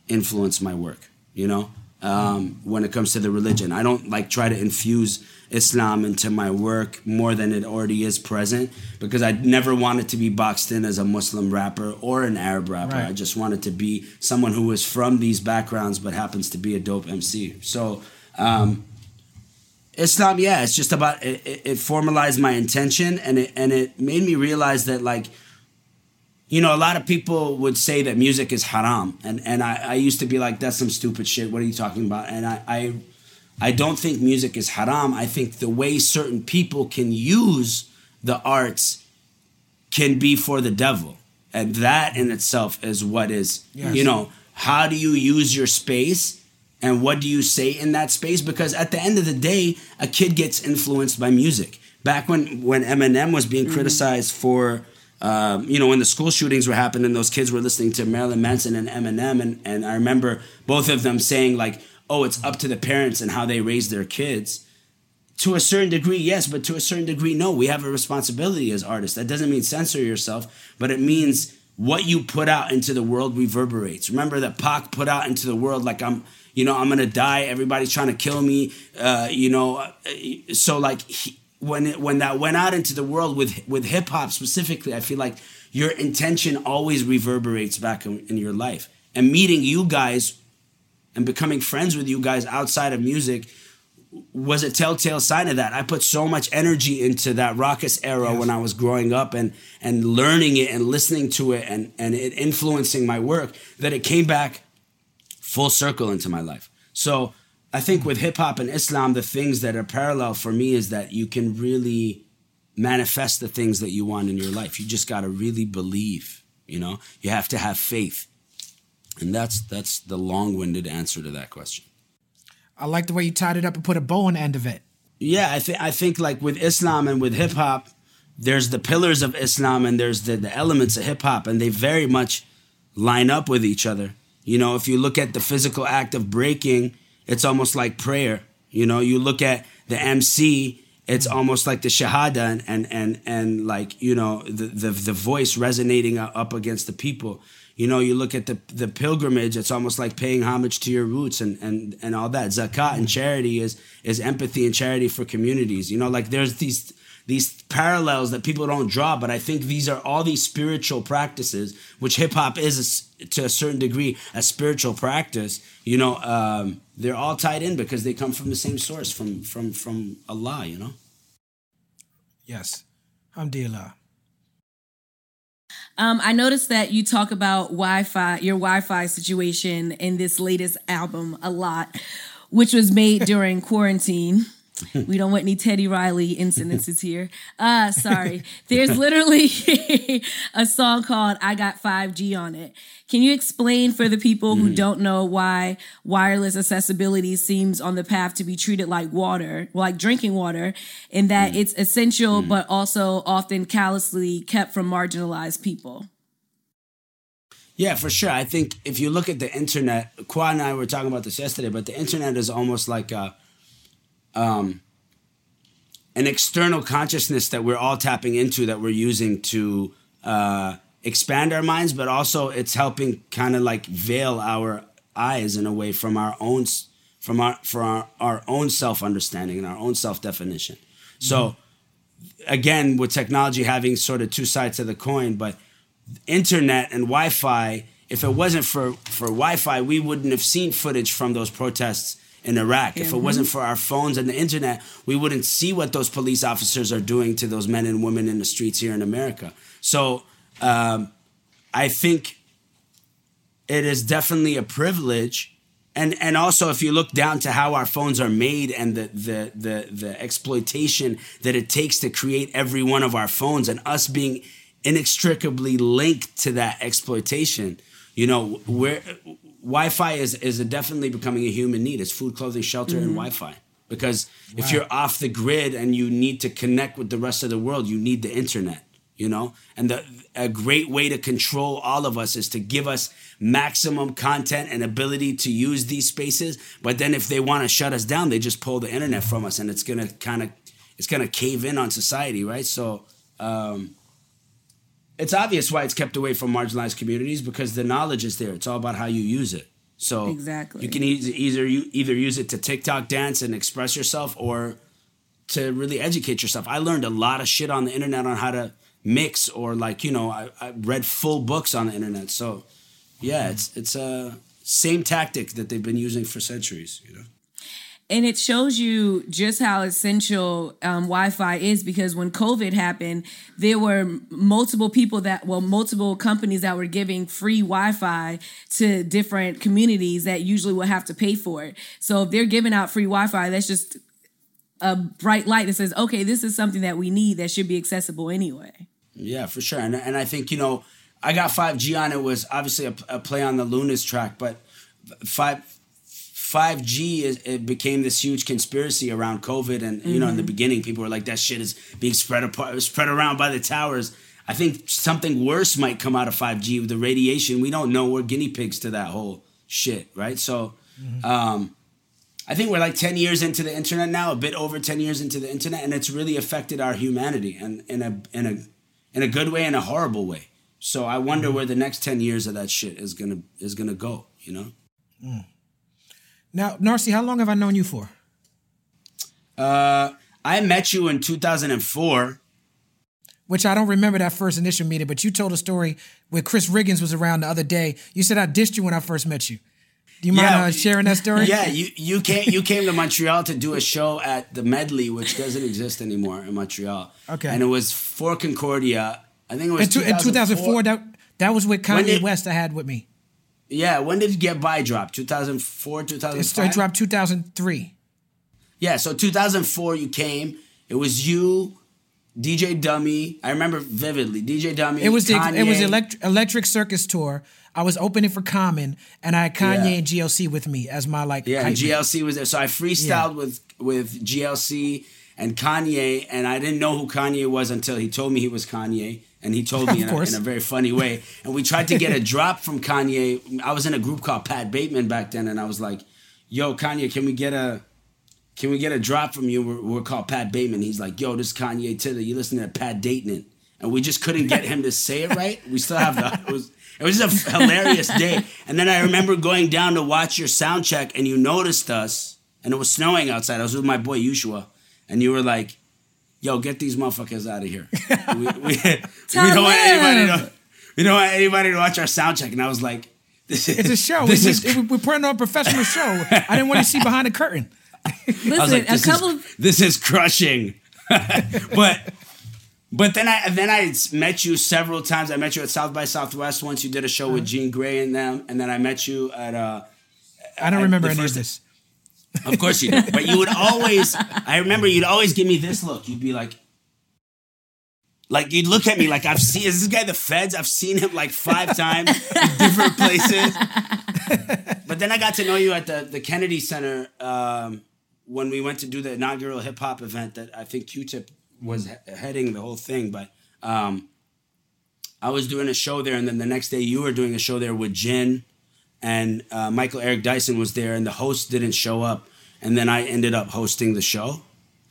influenced my work you know? Um, when it comes to the religion. I don't like try to infuse islam into my work more than it already is present because i never wanted to be boxed in as a muslim rapper or an arab rapper. Right. i just wanted to be someone who was from these backgrounds but happens to be a dope mc so um, Islam, yeah, it's just about it, it, it formalized my intention and it and it made me realize that like you know, a lot of people would say that music is haram. And and I, I used to be like, that's some stupid shit. What are you talking about? And I, I I don't think music is haram. I think the way certain people can use the arts can be for the devil. And that in itself is what is Yes. you know, how do you use your space and what do you say in that space? Because at the end of the day, a kid gets influenced by music. Back when when Eminem was being criticized for, um, you know, when the school shootings were happening, those kids were listening to Marilyn Manson and Eminem, and and I remember both of them saying like, "Oh, it's up to the parents and how they raise their kids." To a certain degree, yes, but to a certain degree, no. We have a responsibility as artists. That doesn't mean censor yourself, but it means what you put out into the world reverberates. Remember that Pac put out into the world like I'm, you know, I'm gonna die. Everybody's trying to kill me. Uh, you know, uh, so like he, when it, when that went out into the world with with hip hop specifically, I feel like your intention always reverberates back in, in your life. And meeting you guys and becoming friends with you guys outside of music was a telltale sign of that. I put so much energy into that raucous era when I was growing up and and learning it and listening to it and and it influencing my work that it came back full circle into my life. So I think with hip hop and Islam, the things that are parallel for me is that you can really manifest the things that you want in your life. You just got to really believe. You know, you have to have faith, and that's that's the long-winded answer to that question. I like the way you tied it up and put a bow on the end of it. Yeah, I think I think like with Islam and with hip hop, there's the pillars of Islam and there's the, the elements of hip hop, and they very much line up with each other. You know, if you look at the physical act of breaking, it's almost like prayer. You know, you look at the MC, it's almost like the shahada and and and, and like you know the, the the voice resonating up against the people. You know, you look at the the pilgrimage, it's almost like paying homage to your roots and and and all that. Zakat and charity is is empathy and charity for communities. You know, like there's these these parallels that people don't draw, but I think these are all these spiritual practices, which hip hop is a s- to a certain degree a spiritual practice. You know, um, they're all tied in because they come from the same source, from from from Allah. You know. Yes. Alhamdulillah. Um, I noticed that you talk about Wi-Fi, your Wi-Fi situation in this latest album a lot, which was made during quarantine. We don't want any Teddy Riley incidences here. Uh, sorry. There's literally a song called I Got 5G on it. Can you explain for the people who mm-hmm. don't know why wireless accessibility seems on the path to be treated like water, like drinking water, in that mm. it's essential mm. but also often callously kept from marginalized people? Yeah, for sure. I think if you look at the internet, Qua and I were talking about this yesterday, but the internet is almost like a, um, an external consciousness that we're all tapping into that we're using to uh, expand our minds, but also it's helping kind of like veil our eyes in a way from our own from our for our, our own self understanding and our own self definition. So again, with technology having sort of two sides of the coin, but internet and Wi-Fi, if it wasn't for for Wi-Fi, we wouldn't have seen footage from those protests in Iraq. If it wasn't for our phones and the internet, we wouldn't see what those police officers are doing to those men and women in the streets here in America. So um, I think it is definitely a privilege. And, and also if you look down to how our phones are made and the, the the the exploitation that it takes to create every one of our phones and us being inextricably linked to that exploitation you know where wi-fi is is definitely becoming a human need. It's food clothing shelter and wi-fi. Because if you're off the grid and you need to connect with the rest of the world you need the internet you know? And the a great way to control all of us is to give us maximum content and ability to use these spaces. But then if they want to shut us down they just pull the internet from us and it's gonna kind of it's gonna cave in on society right? So um it's obvious why it's kept away from marginalized communities because the knowledge is there it's all about how you use it so Exactly. you can e- either you either use it to tiktok dance and express yourself or to really educate yourself. I learned a lot of shit on the internet on how to mix or like, you know, I, I read full books on the internet. So yeah, it's it's a same tactic that they've been using for centuries, you know. And it shows you just how essential um, Wi-Fi is because when COVID happened, there were multiple people that, well, multiple companies that were giving free Wi-Fi to different communities that usually will have to pay for it. So if they're giving out free Wi-Fi, that's just a bright light that says, okay, this is something that we need that should be accessible anyway. Yeah, for sure. And and I think, you know, I got 5G on it was obviously a, a play on the Luniz track, but 5 5G is it became this huge conspiracy around COVID and you know in the mm-hmm. beginning people were like that shit is being spread apart spread around by the towers. I think something worse might come out of 5G with the radiation. We don't know. We're guinea pigs to that whole shit, right? So mm-hmm. um I think we're like 10 years into the internet now, a bit over 10 years into the internet, and it's really affected our humanity and in a in a in a good way and a horrible way. So I wonder mm-hmm. where the next 10 years of that shit is gonna is gonna go, you know? Mm. Now, Narcy, how long have I known you for? Uh I met you in 2004. Which I don't remember that first initial meeting, but you told a story where Chris Riggins was around the other day. You said I dissed you when I first met you. Do you mind Yeah. uh, sharing that story? Yeah, you you came you came to Montreal to do a show at the Medley, which doesn't exist anymore in Montreal. Okay. And it was for Concordia. I think it was In, two, in 2004, that that was with When Kanye West I had with me. Yeah, when did Get By drop? 2004, It 2005? started dropped 2003. Yeah, so 2004 you came. It was you, DJ Dummy. I remember vividly. DJ Dummy. It was the it was electric, electric Circus tour. I was opening for Common, and I had Kanye Yeah. and GLC with me as my like. Yeah, and. GLC was there. So I freestyled with with GLC and Kanye, and I didn't know who Kanye was until he told me he was Kanye, and he told me in a, in a very funny way. And we tried to get a drop from Kanye. I was in a group called Pat Bateman back then, and I was like, "Yo, Kanye, can we get a can we get a drop from you? We're, we're called Pat Bateman." He's like, "Yo, this is Kanye Titter. You listen to Pat Dayton." And we just couldn't get him to say it right. We still have the. It was, it was a hilarious day. And then I remember going down to watch your sound check, and you noticed us, and it was snowing outside. I was with my boy Ushua, and you were like, "Yo, get these motherfuckers out of here. We, we, we don't want anybody to. We don't want anybody to watch our sound check." And I was like, "This is It's a show. This we, is we, we're putting on a professional show. I didn't want to see behind the curtain. Listen, I was like, a this, couple is, this is crushing. but but then I then I met you several times. I met you at South by Southwest once. You did a show Uh-huh. with Jean Grae and them, and then I met you at uh I don't I- remember the any of this. Of course you did. But you would always I remember you'd always give me this look. You'd be like like you'd look at me like I've seen is this guy the feds? I've seen him like five times in different places. but then I got to know you at the, the Kennedy Center um, when we went to do the inaugural hip hop event that I think Q-Tip was he- heading the whole thing. But um, I was doing a show there, and then the next day you were doing a show there with Jin, and uh, Michael Eric Dyson was there, and the host didn't show up, and then I ended up hosting the show,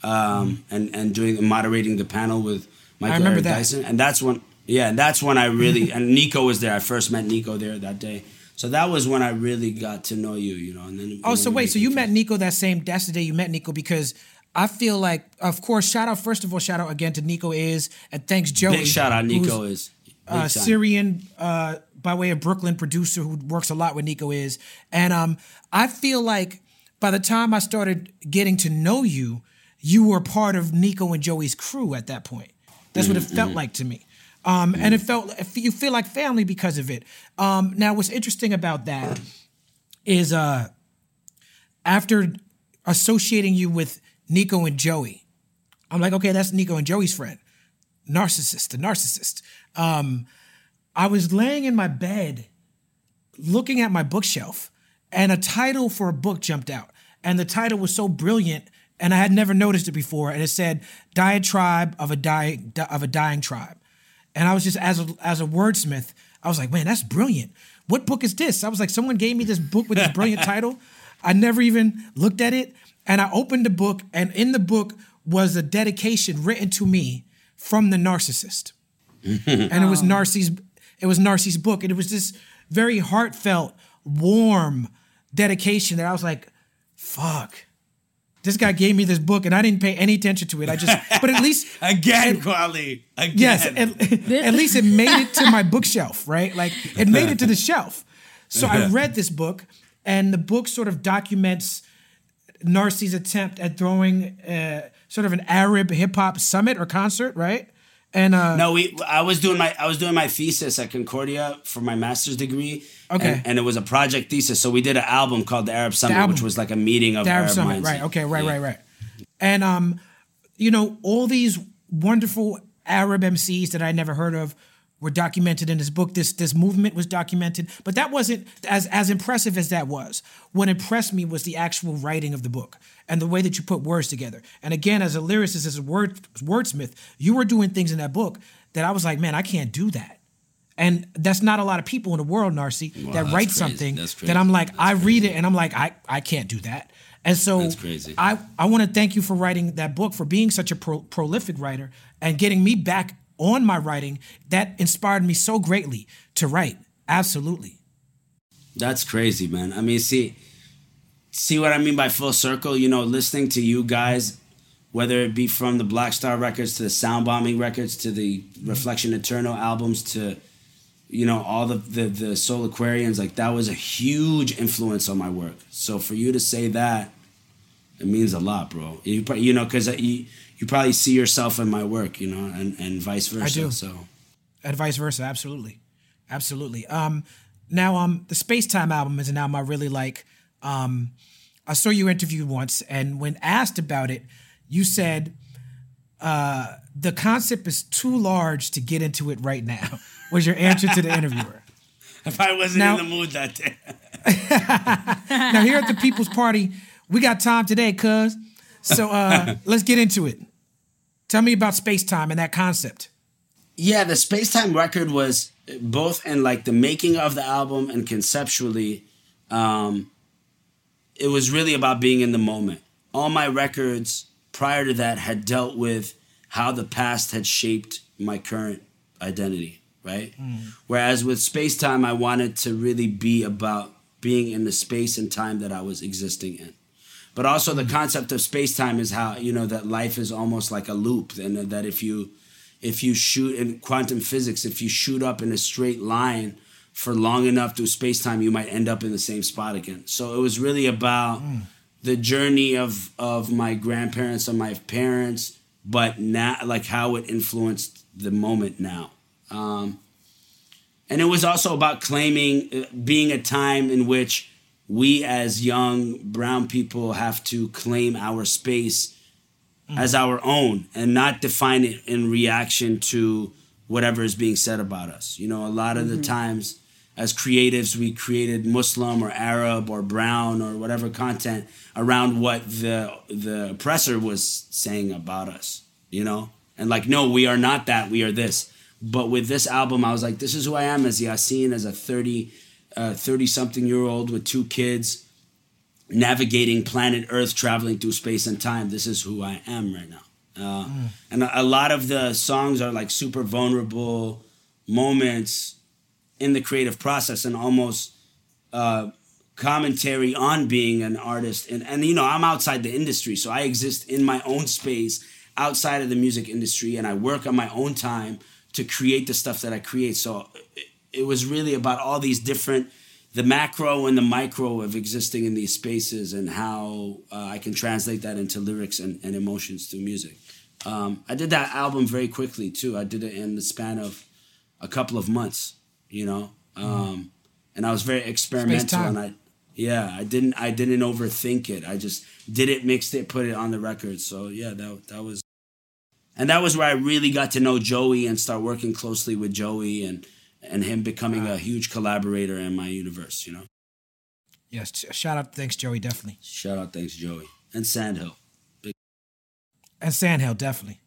um, and and doing moderating the panel with Michael Eric that. Dyson, and that's when yeah, and that's when I really and Nico was there. I first met Nico there that day. So that was when I really got to know you, you know. And then Oh, so wait, so you met Nico that same? That's the day you met Nico because I feel like, of course, shout out first of all, shout out again to Nico is and thanks Joey. Big shout out, Nico is uh. Syrian uh, by way of Brooklyn producer who works a lot with Nico is, and um, I feel like by the time I started getting to know you, you were part of Nico and Joey's crew at that point. That's what it felt like to me. Um, and it felt you feel like family because of it. Um, now, what's interesting about that is uh, after associating you with Nico and Joey, I'm like, okay, that's Nico and Joey's friend, Narcicyst, the Narcicyst. Um, I was laying in my bed, looking at my bookshelf, and a title for a book jumped out, and the title was so brilliant, and I had never noticed it before, and it said "Diatribe of a dying of a dying tribe." And I was just as a, as a wordsmith, I was like, man, that's brilliant. What book is this? I was like, someone gave me this book with this brilliant title. I never even looked at it. And I opened the book, and in the book was a dedication written to me from the Narcicyst. and it was oh. Narcis's it was Narcis's book. And it was this very heartfelt, warm dedication that I was like, fuck this guy gave me this book and I didn't pay any attention to it. I just, but at least again, at, Kweli, again. Yes, at, at, least it made it to my bookshelf, right? Like it made it to the shelf. So I read this book, and the book sort of documents Narcis's attempt at throwing uh, sort of an Arab hip hop summit or concert, right? And uh, no, we. I was doing my I was doing my thesis at Concordia for my master's degree. Okay, and, and it was a project thesis. So we did an album called the Arab Summit, the which was like a meeting of the Arab, Arab Summit. Minds. Right. Okay. Right. Yeah. Right. Right. And um, you know, all these wonderful Arab MCs that I never heard of were documented in this book. This this movement was documented, but that wasn't as as impressive as that was. What impressed me was the actual writing of the book and the way that you put words together. And again, as a lyricist, as a word wordsmith, you were doing things in that book that I was like, man, I can't do that. And that's not a lot of people in the world, Narcy, wow, that write something that I'm like, that's I crazy. read it and I'm like, I, I can't do that. And so I, I want to thank you for writing that book, for being such a pro- prolific writer and getting me back on my writing. That inspired me so greatly to write. Absolutely. That's crazy, man. I mean, see, see what I mean by full circle? You know, listening to you guys, whether it be from the Black Star records to the Sound Bombing records to the Reflection Eternal albums to, you know, all the, the, the Soulquarians, like that was a huge influence on my work. So for you to say that, it means a lot, bro. You, you know, because you, you probably see yourself in my work, you know, and, and vice versa. I do. So, and vice versa, absolutely, absolutely. Um, now, um, the Space Time album is an album I really like. Um, I saw you interviewed once, and when asked about it, you said uh, the concept is too large to get into it right now. Was your answer to the interviewer? if I wasn't now, in the mood that day. now here at the People's Party, we got time today, cuz. So uh, let's get into it. Tell me about space time and that concept. Yeah, the space time record was both in like the making of the album and conceptually. Um, it was really about being in the moment. All my records prior to that had dealt with how the past had shaped my current identity, right? Mm. Whereas with space time, I wanted to really be about being in the space and time that I was existing in. But also the concept of space time is how you know that life is almost like a loop, and that if you if you shoot in quantum physics, if you shoot up in a straight line for long enough through space time, you might end up in the same spot again. So it was really about mm. the journey of of my grandparents and my parents, but now like how it influenced the moment now. Um, and it was also about claiming uh, being a time in which we as young brown people have to claim our space mm. as our own and not define it in reaction to whatever is being said about us. You know, a lot of mm-hmm. the times as creatives, we created Muslim or Arab or brown or whatever content around what the the oppressor was saying about us, you know? And like, no, we are not that, we are this. But with this album, I was like, this is who I am as Yasin, as a 30, uh, 30 something year old with two kids, navigating planet Earth, traveling through space and time. This is who I am right now. Uh, mm. And a, a lot of the songs are like super vulnerable moments in the creative process and almost uh, commentary on being an artist. And, and, you know, I'm outside the industry, so I exist in my own space outside of the music industry and I work on my own time to create the stuff that I create. So it, was really about all these different the macro and the micro of existing in these spaces and how uh, I can translate that into lyrics and, and emotions through music. Um, I did that album very quickly too. I did it in the span of a couple of months, you know, um, and I was very experimental. And I, yeah, I didn't, I didn't overthink it. I just did it, mixed it, put it on the record. So yeah, that that was, and that was where I really got to know Joey and start working closely with Joey and and him becoming a huge collaborator in my universe. You know, Yes, shout out, thanks Joey, definitely, shout out, thanks Joey and Sandhill. and Sandhill, definitely.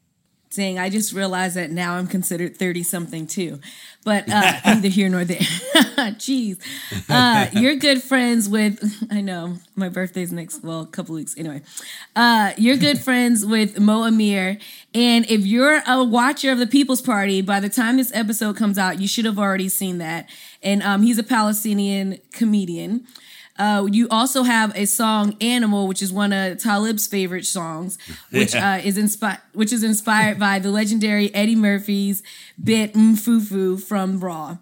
Saying, I just realized that now I'm considered 30 something too. But uh, neither here nor there. Jeez. Uh, you're good friends with, I know, my birthday's next, well, a couple weeks. Anyway, uh, you're good friends with Mo Amer. And if you're a watcher of the People's Party, by the time this episode comes out, you should have already seen that. And um, he's a Palestinian comedian. Uh, you also have a song "Animal," which is one of Talib's favorite songs, which uh, is inspired, which is inspired by the legendary Eddie Murphy's bit "Mfufu" from Raw.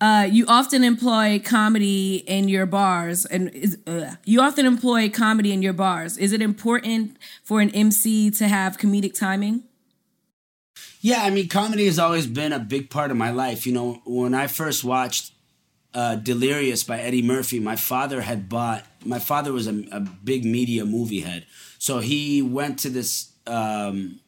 Uh, you often employ comedy in your bars, and is, uh, you often employ comedy in your bars. Is it important for an MC to have comedic timing? Yeah, I mean, comedy has always been a big part of my life. You know, when I first watched uh, Delirious by Eddie Murphy, my father had bought. My father was a, a big media movie head, so he went to this um,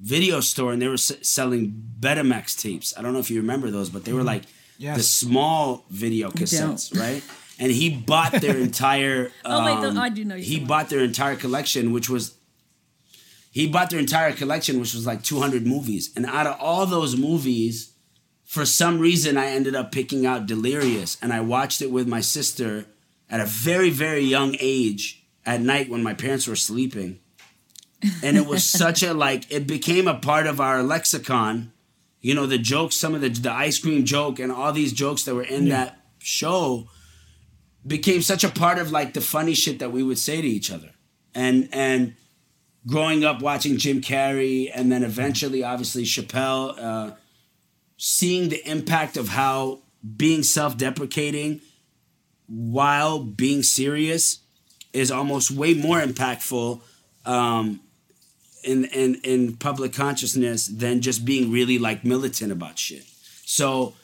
video store and they were s- selling Betamax tapes. I don't know if you remember those, but they were like Yes. the small video cassettes, right? And he bought their entire. Oh, wait, um, I do know He bought their entire collection, which was he bought their entire collection, which was like 200 movies. And out of all those movies, for some reason, I ended up picking out Delirious. And I watched it with my sister at a very, very young age at night when my parents were sleeping. And it was such a like, it became a part of our lexicon. You know, the jokes, some of the, the ice cream joke, and all these jokes that were in that show became such a part of like the funny shit that we would say to each other. And, and, growing up watching Jim Carrey and then eventually, obviously, Chappelle, uh, seeing the impact of how being self deprecating while being serious is almost way more impactful um, in, in, in public consciousness than just being really like militant about shit. So,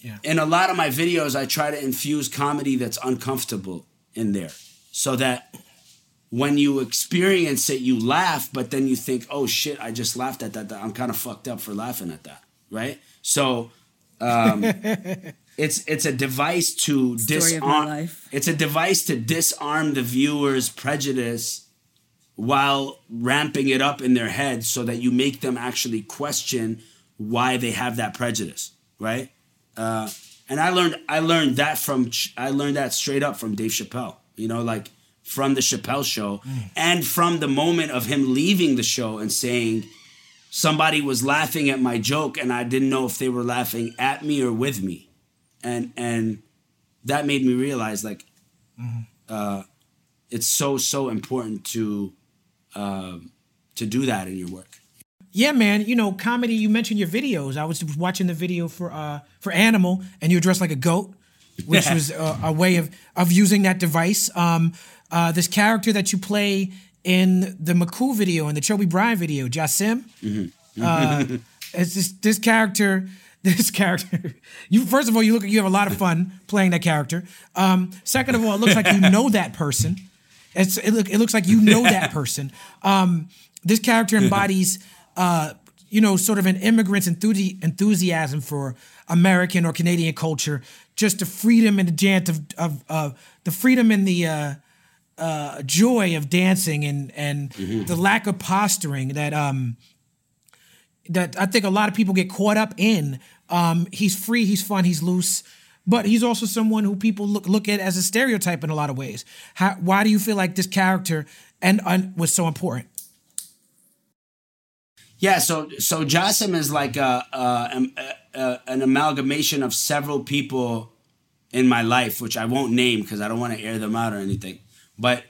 Yeah. in a lot of my videos, I try to infuse comedy that's uncomfortable in there so that when you experience it, you laugh, but then you think, oh shit, I just laughed at that. I'm kind of fucked up for laughing at that. Right? So um, it's it's a device to Story of my disarm life. it's a device to disarm the viewer's prejudice while ramping it up in their head so that you make them actually question why they have that prejudice, right? Uh, and I learned I learned that from I learned that straight up from Dave Chappelle. You know, like from the Chappelle show, and from the moment of him leaving the show and saying somebody was laughing at my joke, and I didn't know if they were laughing at me or with me, and and that made me realize like uh, it's so so important to um, to do that in your work. Yeah, man. You know, comedy. You mentioned your videos. I was watching the video for uh for Animal, and you were dressed like a goat, which was a, a way of of using that device. Um, uh, this character that you play in the McCool video and the Chobe Bryant video, Jasim. Uh, it's this this character. This character. You first of all, you look. You have a lot of fun playing that character. Um, second of all, it looks like you know that person. It's it, look, it looks like you know that person. Um, this character embodies, uh, you know, sort of an immigrant's enthusi- enthusiasm for American or Canadian culture, just the freedom and the jant of of uh, the freedom and the uh, joy of dancing and and the lack of posturing that um that I think a lot of people get caught up in. Um, he's free, he's fun, he's loose, but he's also someone who people look look at as a stereotype in a lot of ways. How, why do you feel like this character and, and was so important? Yeah, so so Jasim is like a, a, a an amalgamation of several people in my life, which I won't name because I don't want to air them out or anything. But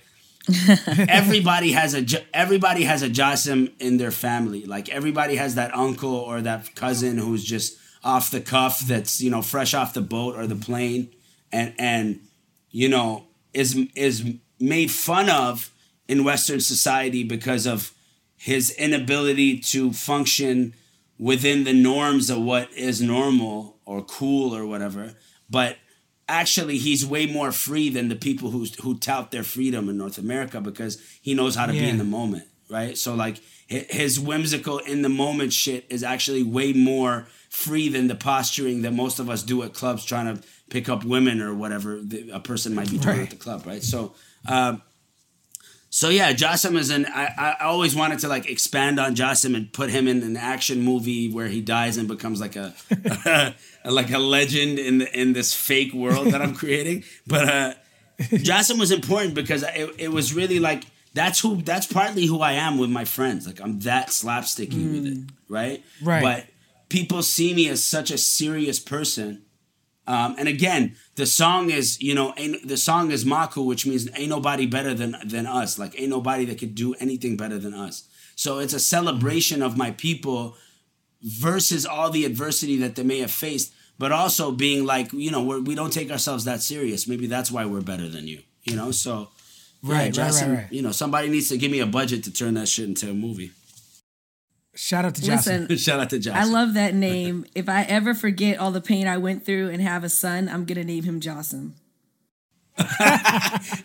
everybody has a everybody has a Jasim in their family. Like everybody has that uncle or that cousin who's just off the cuff, that's you know fresh off the boat or the plane, and and you know is is made fun of in Western society because of his inability to function within the norms of what is normal or cool or whatever. But actually, he's way more free than the people who who tout their freedom in North America because he knows how to be in the moment, right? So like his whimsical in the moment shit is actually way more free than the posturing that most of us do at clubs trying to pick up women or whatever the, a person might be doing Right. at the club, right? So. Um, so yeah, Jassim is an. I, I always wanted to like expand on Jassim and put him in an action movie where he dies and becomes like a, like a legend in the, in this fake world that I'm creating. But uh, Jassim was important because it, it was really like that's who that's partly who I am with my friends. Like I'm that slapsticky with it, right? Right. But people see me as such a serious person. Um, and again, the song is, you know, ain't, the song is Maku, which means ain't nobody better than than us. Like ain't nobody that could do anything better than us. So it's a celebration of my people versus all the adversity that they may have faced, but also being like, you know, we're, we don't take ourselves that serious. Maybe that's why we're better than you. You know, so yeah, Right, right, right, right. You know, somebody needs to give me a budget to turn that shit into a movie. Shout out to Jocelyn. Listen, Shout out to Jackson. I love that name. If I ever forget all the pain I went through and have a son, I'm gonna name him Jocelyn.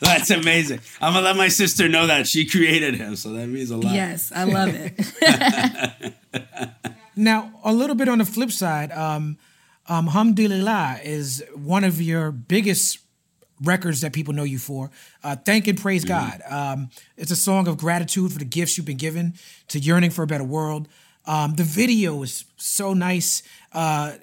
That's amazing. I'm gonna let my sister know that she created him, so that means a lot. Yes, I love it. Now, a little bit on the flip side, um, um, Hamdulillah is one of your biggest records that people know you for. Uh, Thank and Praise God. Um, it's a song of gratitude for the gifts you've been given to yearning for a better world. Um, the video is so nice. Uh,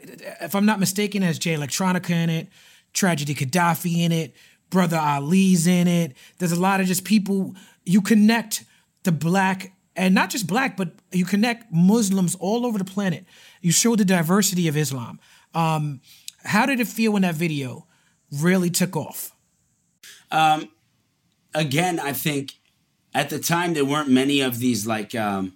if I'm not mistaken, it has Jay Electronica in it, Tragedy Khadafi in it, Brother Ali's in it. There's a lot of just people you connect the black and not just black, but you connect Muslims all over the planet. You show the diversity of Islam. Um, how did it feel when that video really took off? again, I think at the time there weren't many of these like um,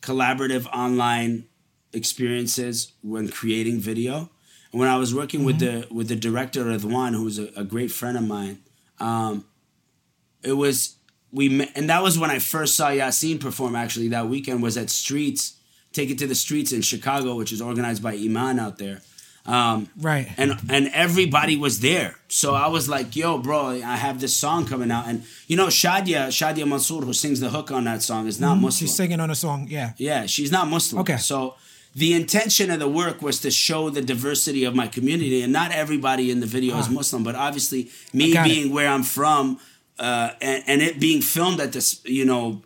collaborative online experiences when creating video. And when I was working with the with the director Ridwan, who was a, a great friend of mine, um, it was we met, and that was when I first saw Yasiin perform. Actually, that weekend was at Streets, Take It to the Streets in Chicago, which is organized by Iman out there. Um, Right. and and everybody was there. So I was like, "Yo, bro, I have this song coming out." And you know, Shadia Shadia Mansour, who sings the hook on that song, is not Muslim. She's singing on a song, yeah. Yeah, she's not Muslim. Okay. So the intention of the work was to show the diversity of my community, and not everybody in the video is Muslim, but obviously me got it. being where I'm from, uh, and, and it being filmed at this, you know,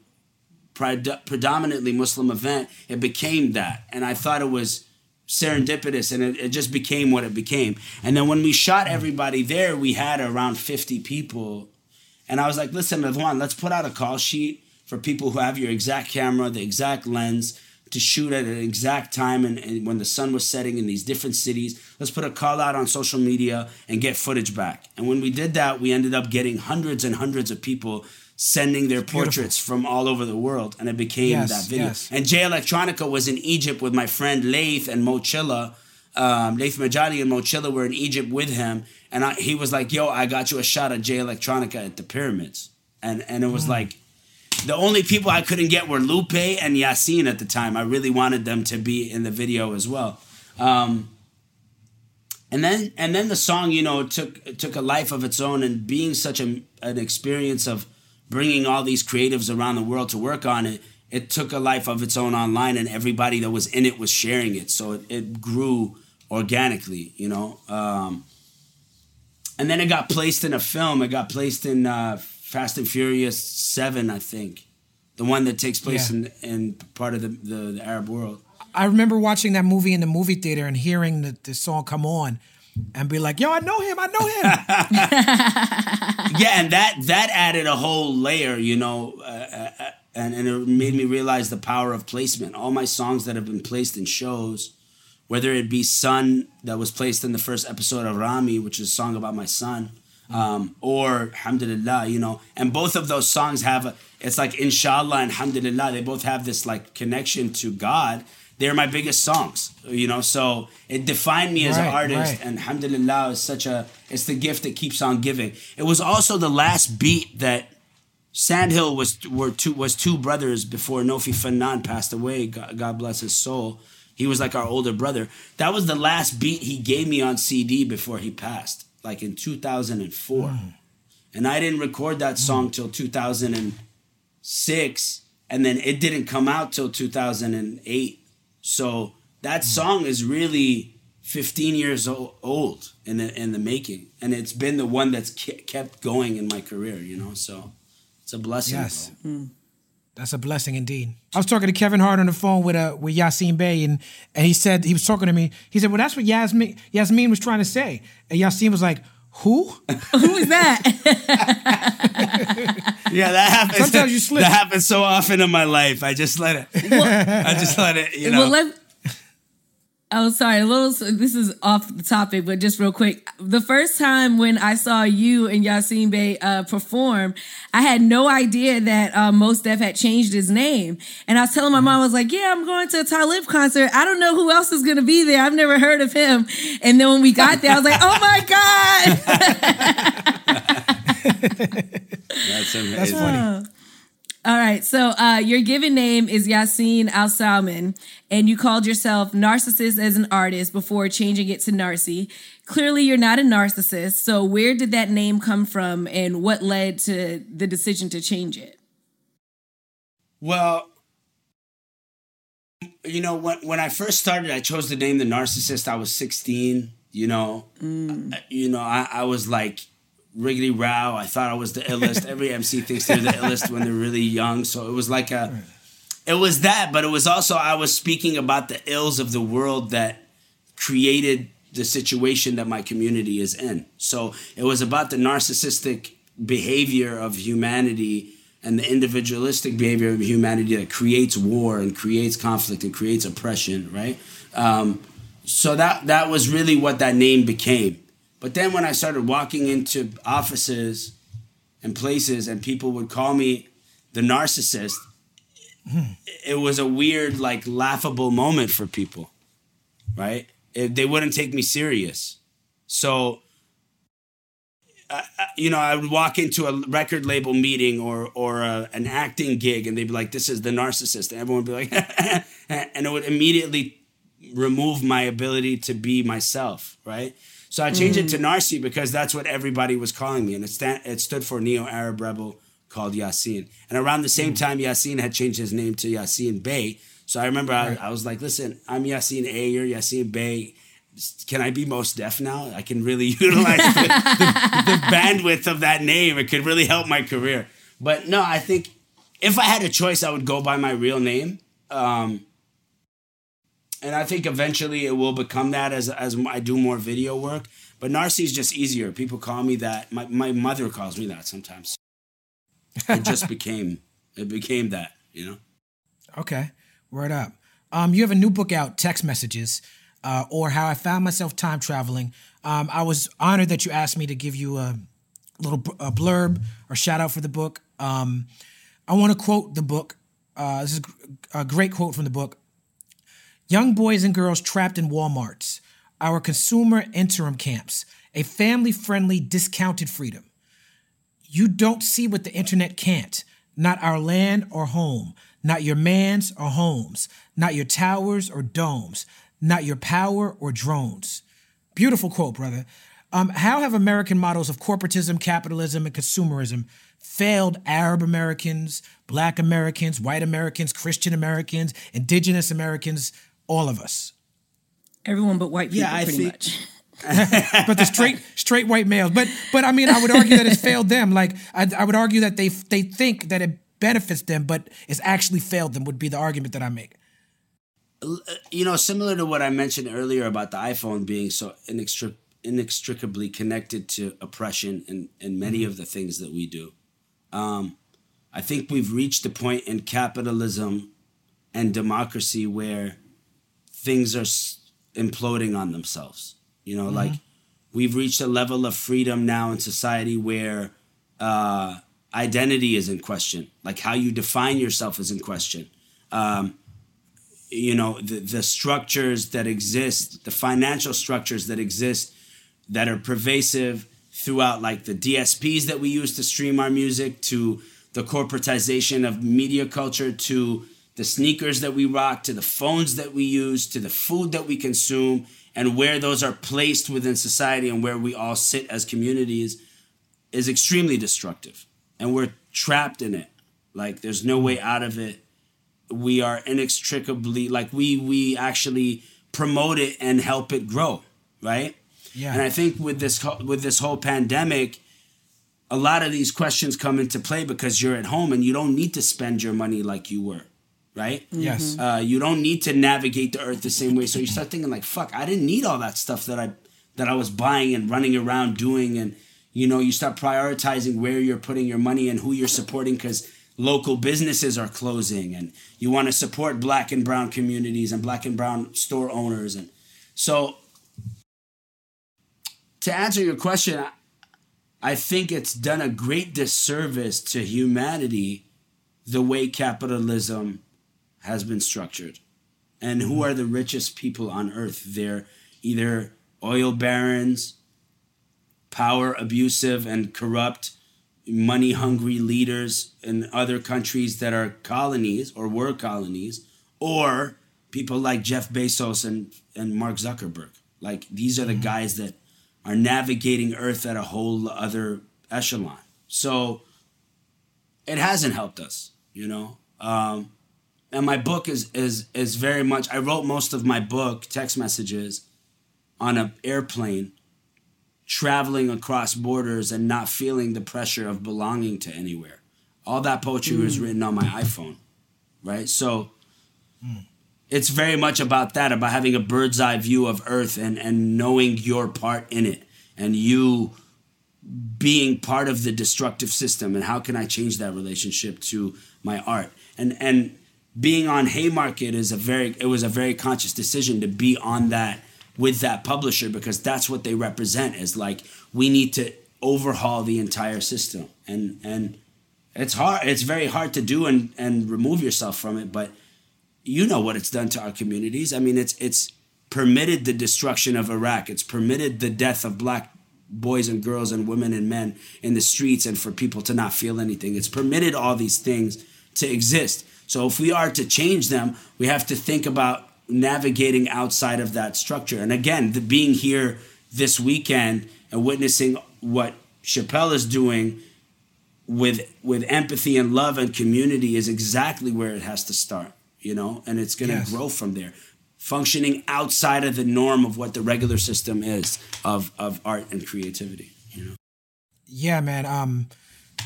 pred- predominantly Muslim event, it became that, and I thought it was serendipitous and it, it just became what it became and then when we shot everybody there we had around 50 people and I was like, listen, Ridwan, let's put out a call sheet for people who have your exact camera, the exact lens to shoot at an exact time and, and when the sun was setting in these different cities. Let's put a call out on social media and get footage back. And when we did that, we ended up getting hundreds and hundreds of people sending their portraits from all over the world. And it became Yes, that video. yes. And Jay Electronica was in Egypt with my friend Laith and Mochilla. Um, Laith Majali and Mochilla were in Egypt with him, and I, he was like, "Yo, I got you a shot of Jay Electronica at the pyramids," and and it was like the only people I couldn't get were Lupe and Yasiin at the time. I really wanted them to be in the video as well. Um, and then and then the song, you know, took took a life of its own, and being such a, an experience of bringing all these creatives around the world to work on it, it took a life of its own online, and everybody that was in it was sharing it, so it, it grew organically, you know. Um, and then it got placed in a film. It got placed in uh, Fast and Furious Seven, I think, the one that takes place Yeah. in in part of the, the, the Arab world. I remember watching that movie in the movie theater and hearing the, the song come on and be like, yo, I know him, I know him. yeah, and that that added a whole layer, you know, uh, uh, uh, and and it made me realize the power of placement. All my songs that have been placed in shows, whether it be "Son" that was placed in the first episode of Rami, which is a song about my son, um, or "Alhamdulillah," you know, and both of those songs have a. It's like Inshallah and Alhamdulillah. They both have this like connection to God they're my biggest songs. You know, so it defined me as an artist, right. and alhamdulillah is such a it's the gift that keeps on giving. It was also the last beat that Sandhill was were two was two brothers before Nofi Fanan passed away. God, God bless his soul. He was like our older brother. That was the last beat he gave me on CD before he passed, like in 2004. Mm. And I didn't record that mm. song till 2006, and then it didn't come out till 2008. So that song is really 15 years old in the in the making, and it's been the one that's kept going in my career. You know, so it's a blessing. Yes. bro. That's a blessing indeed. I was talking to Kevin Hart on the phone with uh with Yasiin Bey, and and he said he was talking to me. He said, "Well, that's what Yasmin Yasmin was trying to say." And Yasiin was like, "Who?" Who is that? Yeah, that happens. Sometimes you slip. That happens so often in my life. I just let it. I just let it. You know. Well, let. Oh, sorry. A little. This is off the topic, but just real quick. The first time when I saw you and Yasiin Bey uh, perform, I had no idea that uh, Mos Def had changed his name, and I was telling my mom, I was like, "Yeah, I'm going to a Talib concert. I don't know who else is going to be there. I've never heard of him." And then when we got there, I was like, "Oh my god!" that's amazing. That's funny. All right. So uh, your given name is Yassin Alsalman, and you called yourself Narcicyst as an artist before changing it to Narcy. Clearly, you're not a narcissist. So where did that name come from, and what led to the decision to change it? Well, you know, when when I first started, I chose the name the Narcicyst. I was 16. You know, Uh, you know, I, I was like Riggedy Row. I thought I was the illest. Every MC thinks they're the illest when they're really young. So it was like a, it was that, but it was also I was speaking about the ills of the world that created the situation that my community is in. So it was about the narcissistic behavior of humanity and the individualistic behavior of humanity that creates war and creates conflict and creates oppression, right? Um, so that that was really what that name became. But then when I started walking into offices and places and people would call me the Narcicyst, hmm. it was a weird, like laughable moment for people, right? It, they wouldn't take me serious. So, I, I- you know, I would walk into a record label meeting or or a, an acting gig, and they'd be like, "This is the Narcicyst," and everyone would be like, and it would immediately remove my ability to be myself, right? So I changed it to Narcy because that's what everybody was calling me, and it, sta- it stood for Neo Arab Rebel called Yasin. And around the same time, Yasiin had changed his name to Yasiin Bey. So I remember I, I was like, "Listen, I'm Yasin A, you're Yasiin Bey. Can I be Mos Def now? I can really utilize the, the, the bandwidth of that name. It could really help my career." But no, I think if I had a choice, I would go by my real name. Um, and I think eventually it will become that as as I do more video work. But Narcy is just easier. People call me that. My my mother calls me that sometimes. It just became it became that, you know. Okay, word up. Um, you have a new book out, Text Messages, uh, or How I Found Myself Time Traveling. Um, I was honored that you asked me to give you a little a blurb or shout out for the book. Um, I want to quote the book. Uh, this is a great quote from the book. Young boys and girls trapped in Walmarts, our consumer interim camps, a family friendly discounted freedom. You don't see what the internet can't. Not our land or home, not your mans or homes, not your towers or domes, not your power or drones. Beautiful quote, brother. Um, how have American models of corporatism, capitalism, and consumerism failed Arab Americans, Black Americans, white Americans, Christian Americans, Indigenous Americans, all of us? Everyone but white people, Yeah, I pretty think- much. but the straight straight white males. But but I mean, I would argue that it's failed them. Like I, I would argue that they they think that it benefits them, but it's actually failed them. Would be the argument that I make. you know, similar to what I mentioned earlier about the iPhone being so inextric- inextricably connected to oppression and, and many of the things that we do. Um, I think we've reached a point in capitalism and democracy where things are imploding on themselves. You know, like we've reached a level of freedom now in society where uh, identity is in question, like how you define yourself is in question. Um, you know the, the structures that exist the financial structures that exist that are pervasive throughout like the dsps that we use to stream our music to the corporatization of media culture to the sneakers that we rock to the phones that we use to the food that we consume and where those are placed within society and where we all sit as communities is extremely destructive. And we're trapped in it. Like there's no way out of it. We are inextricably like we we actually promote it and help it grow right? Yeah. and i think with this with this whole pandemic a lot of these questions come into play because you're at home and you don't need to spend your money like you were right? Yes. uh, you don't need to navigate the earth the same way. So you start thinking like fuck i didn't need all that stuff that i that i was buying and running around doing. And you know you start prioritizing where you're putting your money and who you're supporting because local businesses are closing. And you want to support black and brown communities and black and brown store owners. And so to answer your question I, I think it's done a great disservice to humanity the way capitalism has been structured. And who are the richest people on earth? They're either oil barons, power abusive and corrupt, money hungry leaders in other countries that are colonies or were colonies, or people like Jeff Bezos and, and Mark Zuckerberg. Like these are the guys that are navigating Earth at a whole other echelon. So it hasn't helped us, you know. Um, and my book is is is very much. I wrote most of my book text messages on an airplane, traveling across borders and not feeling the pressure of belonging to anywhere. All that poetry was mm. written on my iPhone, right? So mm. it's very much about that, about having a bird's eye view of Earth and and knowing your part in it, and you being part of the destructive system and how can I change that relationship to my art and and being on Haymarket is a very it was a very conscious decision to be on that with that publisher because that's what they represent is like we need to overhaul the entire system. And and it's hard it's very hard to do and and remove yourself from it but you know what it's done to our communities. I mean it's it's permitted the destruction of iraq. It's permitted the death of black boys and girls and women and men in the streets and for people to not feel anything. It's permitted all these things to exist so if we are to change them we have to think about navigating outside of that structure and again the being here this weekend and witnessing what chappelle is doing with with empathy and love and community is exactly where it has to start you know and it's going to Yes. grow from there functioning outside of the norm of what the regular system is of of art and creativity you know Yeah, man. Um,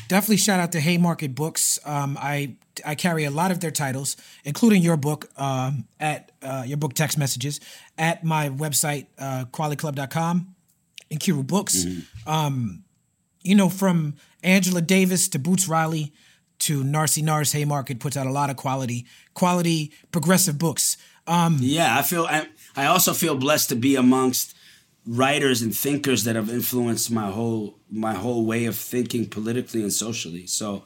definitely shout out to Haymarket Books. Um, I I carry a lot of their titles, including your book um, at uh, your book text messages at my website uh, kweliclub.com and Nkiru Books. Um, you know, from Angela Davis to Boots Riley to Narcy Nars Haymarket puts out a lot of quality, quality progressive books. Um, yeah i feel I, I also feel blessed to be amongst writers and thinkers that have influenced my whole my whole way of thinking politically and socially so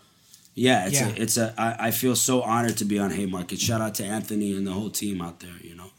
yeah it's Yeah. a it's a I, I feel so honored to be on haymarket shout out to anthony and the whole team out there you know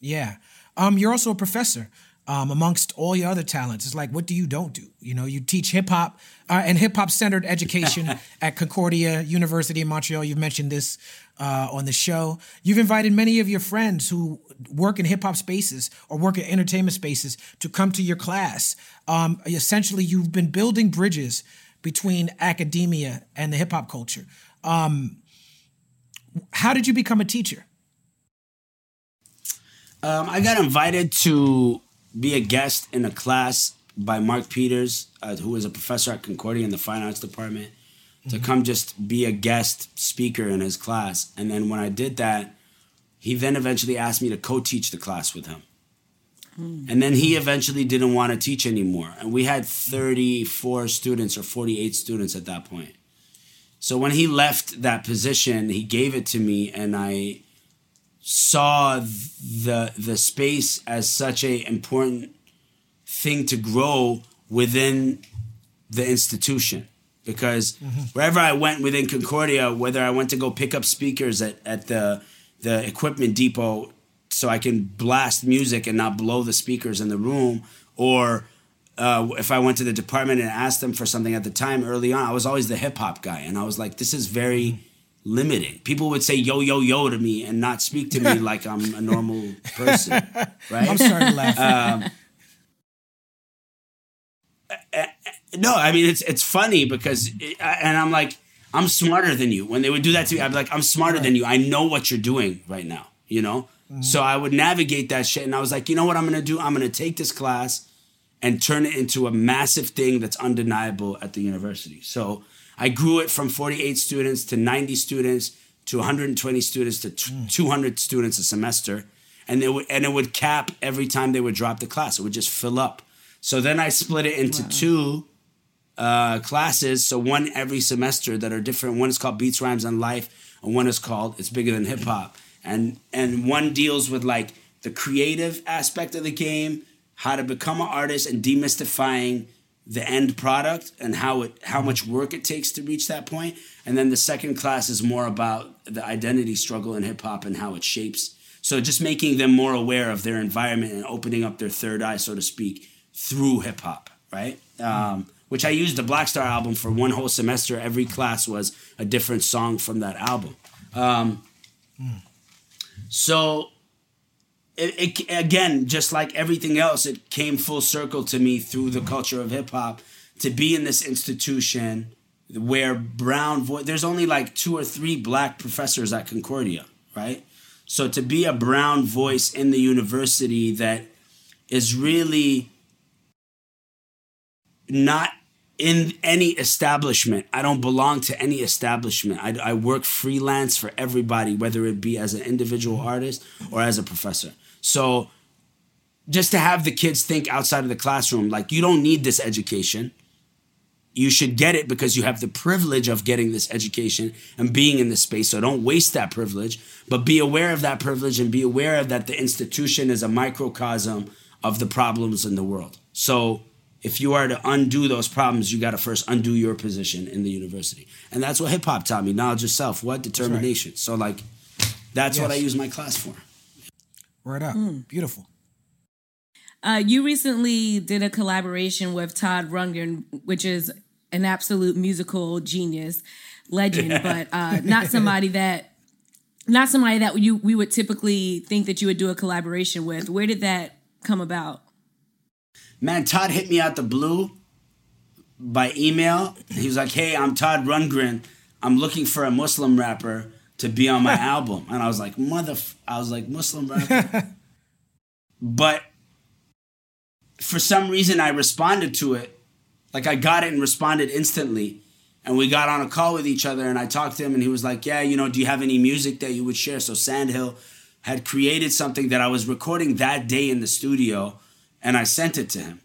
Yeah. Um, you're also a professor. Um, amongst all your other talents, it's like, what do you don't do? You know, you teach hip hop uh, and hip hop centered education at Concordia University in Montreal. You've mentioned this uh, on the show. You've invited many of your friends who work in hip hop spaces or work in entertainment spaces to come to your class. Um, essentially, you've been building bridges between academia and the hip hop culture. Um, how did you become a teacher? Um, I got invited to be a guest in a class by Mark Peters, uh, who is a professor at Concordia in the fine arts department, to come just be a guest speaker in his class. And then when I did that, he then eventually asked me to co-teach the class with him. And then he eventually didn't want to teach anymore. And we had 34 students or 48 students at that point. So when he left that position, he gave it to me and I saw the the space as such a important thing to grow within the institution because mm-hmm. wherever I went within Concordia, whether I went to go pick up speakers at, at the the equipment depot so I can blast music and not blow the speakers in the room. Or uh, if I went to the department and asked them for something at the time early on, I was always the hip hop guy. And I was like, this is very limiting. People would say yo, yo, yo to me and not speak to me like I'm a normal person. Right? I'm sorry to laugh. Um, no, I mean it's it's funny because, it, and I'm like, I'm smarter than you. When they would do that to me, I'd be like, I'm smarter than you. I know what you're doing right now. You know. So I would navigate that shit, and I was like, you know what I'm gonna do? I'm gonna take this class and turn it into a massive thing that's undeniable at the university. So I grew it from 48 students to 90 students to 120 students to t- 200 students a semester, and it would and it would cap every time they would drop the class. It would just fill up. So then I split it into two uh, classes, so one every semester that are different. One is called Beats, Rhymes, and Life, and one is called It's Bigger Than Hip Hop. And and one deals with like the creative aspect of the game, how to become an artist, and demystifying the end product and how it how much work it takes to reach that point. And then the second class is more about the identity struggle in hip hop and how it shapes. So just making them more aware of their environment and opening up their third eye, so to speak, through hip hop, right? Um, which I used the Black Star album for one whole semester. Every class was a different song from that album. Um, So it, it again, just like everything else, it came full circle to me through the culture of hip hop to be in this institution where brown voice. There's only like two or three black professors at Concordia, right? So to be a brown voice in the university that is really not in any establishment. I don't belong to any establishment. I, I work freelance for everybody, whether it be as an individual artist or as a professor. So just to have the kids think outside of the classroom, like you don't need this education. You should get it because you have the privilege of getting this education and being in this space. So don't waste that privilege, but be aware of that privilege and be aware of that the institution is a microcosm of the problems in the world. So if you are to undo those problems, you got to first undo your position in the university. And that's what hip hop taught me knowledge of self, what determination. So, like, that's what I use my class for. Right up. Beautiful. Uh, you recently did a collaboration with Todd Rundgren, which is an absolute musical genius, legend, but uh, not somebody that not somebody that you we would typically think that you would do a collaboration with. Where did that come about? Man, Todd hit me out the blue by email. He was like, "Hey, I'm Todd Rundgren. I'm looking for a Muslim rapper to be on my album." And I was like, "Mother," I was like, "Muslim rapper." but for some reason, I responded to it. Like I got it and responded instantly. And we got on a call with each other, and I talked to him, and he was like, "Yeah, you know, do you have any music that you would share?" So Sandhill had created something that I was recording that day in the studio, and I sent it to him,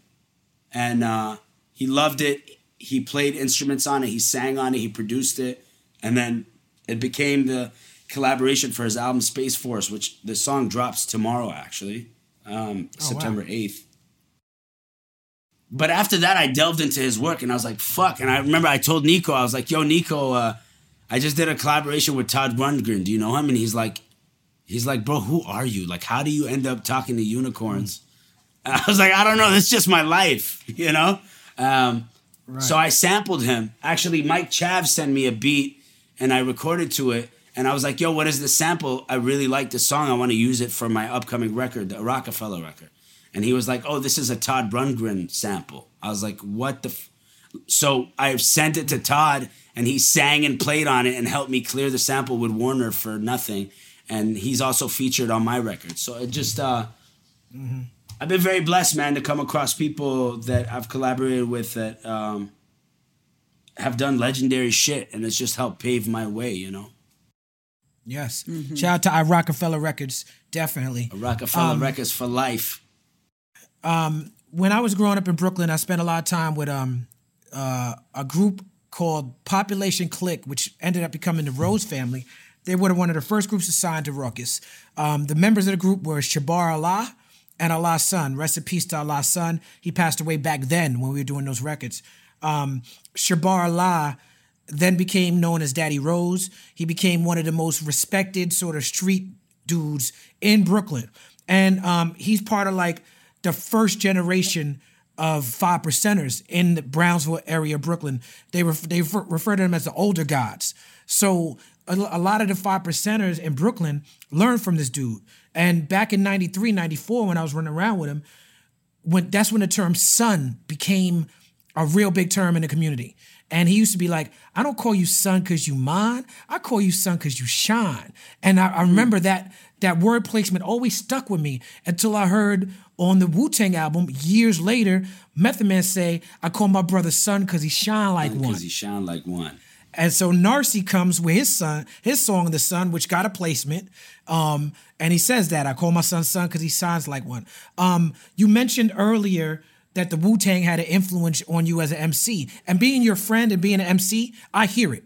and uh, he loved it. He played instruments on it, he sang on it, he produced it, and then it became the collaboration for his album Space Force, which the song drops tomorrow, actually, um, September eighth. But after that, I delved into his work and I was like, fuck. And I remember I told Nico, I was like, yo, Nico, uh, I just did a collaboration with Todd Rundgren. Do you know him? And he's like, he's like, bro, who are you? Like, how do you end up talking to unicorns? I was like, I don't know. That's just my life, you know? Um, So I sampled him. Actually, Mike Chav sent me a beat and I recorded to it. And I was like, yo, what is the sample? I really like the song. I want to use it for my upcoming record, the Rockefeller record. And he was like, oh, this is a Todd Rundgren sample. I was like, what the? F-? So I sent it to Todd and he sang and played on it and helped me clear the sample with Warner for nothing. And he's also featured on my record. So it just, uh, I've been very blessed, man, to come across people that I've collaborated with that um, have done legendary shit, and it's just helped pave my way, you know. Yes. Shout out to our Rockefeller Records. Definitely. Rockefeller Records for life. when I was growing up in Brooklyn, I spent a lot of time with um uh, a group called Population Click, which ended up becoming the Rose Family. They were one of the first groups assigned to Rawkus. Um, the members of the group were Shabar Allah and Allah's son. Rest in peace to Allah's son. He passed away back then when we were doing those records. Um, Shabar Allah then became known as Daddy Rose. He became one of the most respected sort of street dudes in Brooklyn, and um, he's part of like the first generation of five percenters in the Brownsville area of Brooklyn. They ref- they refer, refer to them as the older gods. So a, a lot of the five percenters in Brooklyn learned from this dude. And back in 93, 94, when I was running around with him, when that's when the term son became a real big term in the community. And he used to be like, I don't call you son because you mine. I call you son because you shine. And I, I hmm. remember that that word placement always stuck with me until I heard on the Wu Tang album years later, Method Man say, I call my brother son because he shine like one. Because he shine like one. And so Narcy comes with his son, his song "The Sun," which got a placement. Um, and he says that I call my son son because he sounds like one. Um, you mentioned earlier that the Wu Tang had an influence on you as an MC, and being your friend and being an MC, I hear it.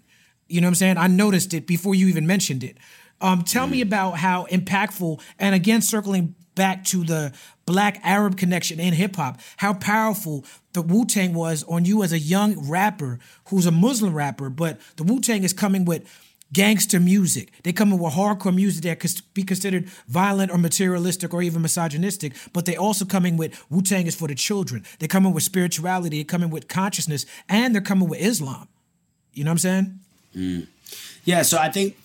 You know what I'm saying? I noticed it before you even mentioned it. Um, tell me about how impactful, and again, circling back to the black Arab connection in hip hop, how powerful the Wu Tang was on you as a young rapper who's a Muslim rapper, but the Wu Tang is coming with gangster music. They come in with hardcore music that could be considered violent or materialistic or even misogynistic, but they also coming with Wu Tang is for the children. They're coming with spirituality, they're coming with consciousness, and they're coming with Islam. You know what I'm saying? Mm. Yeah, so I think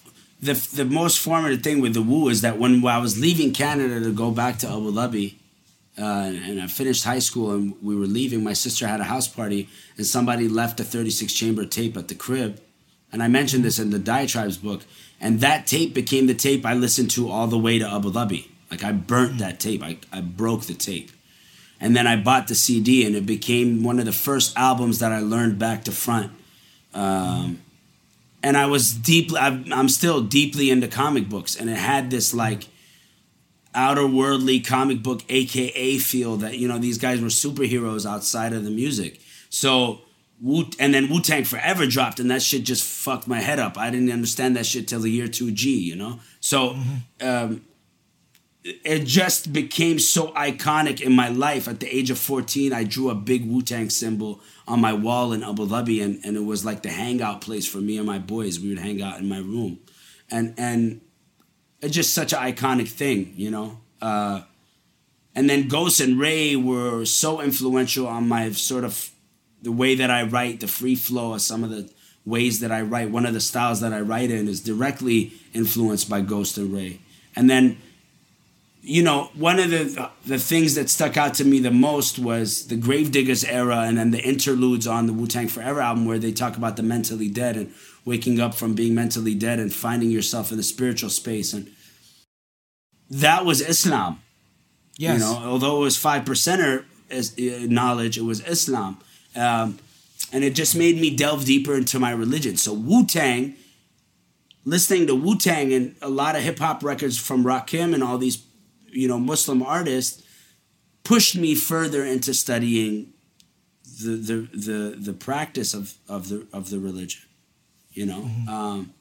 the the most formative thing with the Wu is that when I was leaving Canada to go back to Abu Dhabi, uh, and I finished high school and we were leaving, my sister had a house party and somebody left a 36 chamber tape at the crib. And I mentioned this in the Diatribes book. And that tape became the tape I listened to all the way to Abu Dhabi. Like I burnt that tape, I, I broke the tape. And then I bought the CD and it became one of the first albums that I learned back to front. Um, and I was deeply, I'm I'm still deeply into comic books. And it had this like, outer worldly comic book aka feel that you know these guys were superheroes outside of the music. So Wu and then Wu Tang Forever dropped and that shit just fucked my head up. I didn't understand that shit till the year 2G you know? So um, it just became so iconic in my life. At the age of 14 I drew a big Wu Tang symbol on my wall in Abu Dhabi and, and it was like the hangout place for me and my boys. We would hang out in my room. And and just such an iconic thing, you know. Uh, and then Ghost and Rae were so influential on my sort of the way that I write, the free flow of some of the ways that I write. One of the styles that I write in is directly influenced by Ghost and Rae. And then, you know, one of the the things that stuck out to me the most was the Gravediggaz era, and then the interludes on the Wu Tang Forever album, where they talk about the mentally dead and waking up from being mentally dead and finding yourself in the spiritual space and that was Islam. Yes. You know, although it was five percenter uh, knowledge, it was Islam, um, and it just made me delve deeper into my religion. So Wu Tang, listening to Wu Tang and a lot of hip hop records from Rakim and all these, you know, Muslim artists, pushed me further into studying the the the, the practice of of the of the religion. You know. Um,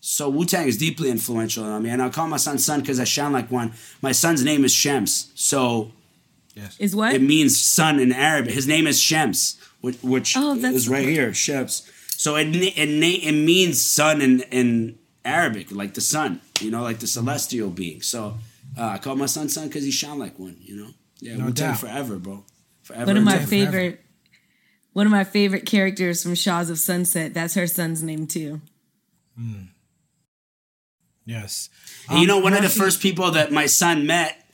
so Wu Tang is deeply influential on me, and I call my son son because I sound like one. My son's name is Shems, so Is what? it means son in Arabic. His name is Shems, which, which Oh, is right here, Shems. So it it, it it means son in in Arabic, like the sun, you know, like the celestial being. So uh, I call my son son because he shone like one, you know. Yeah, No Wu Tang forever, bro. Forever. one of my ever. favorite one of my favorite characters from Shahs of Sunset. That's her son's name too. Yes. And you know, one of the first people that my son met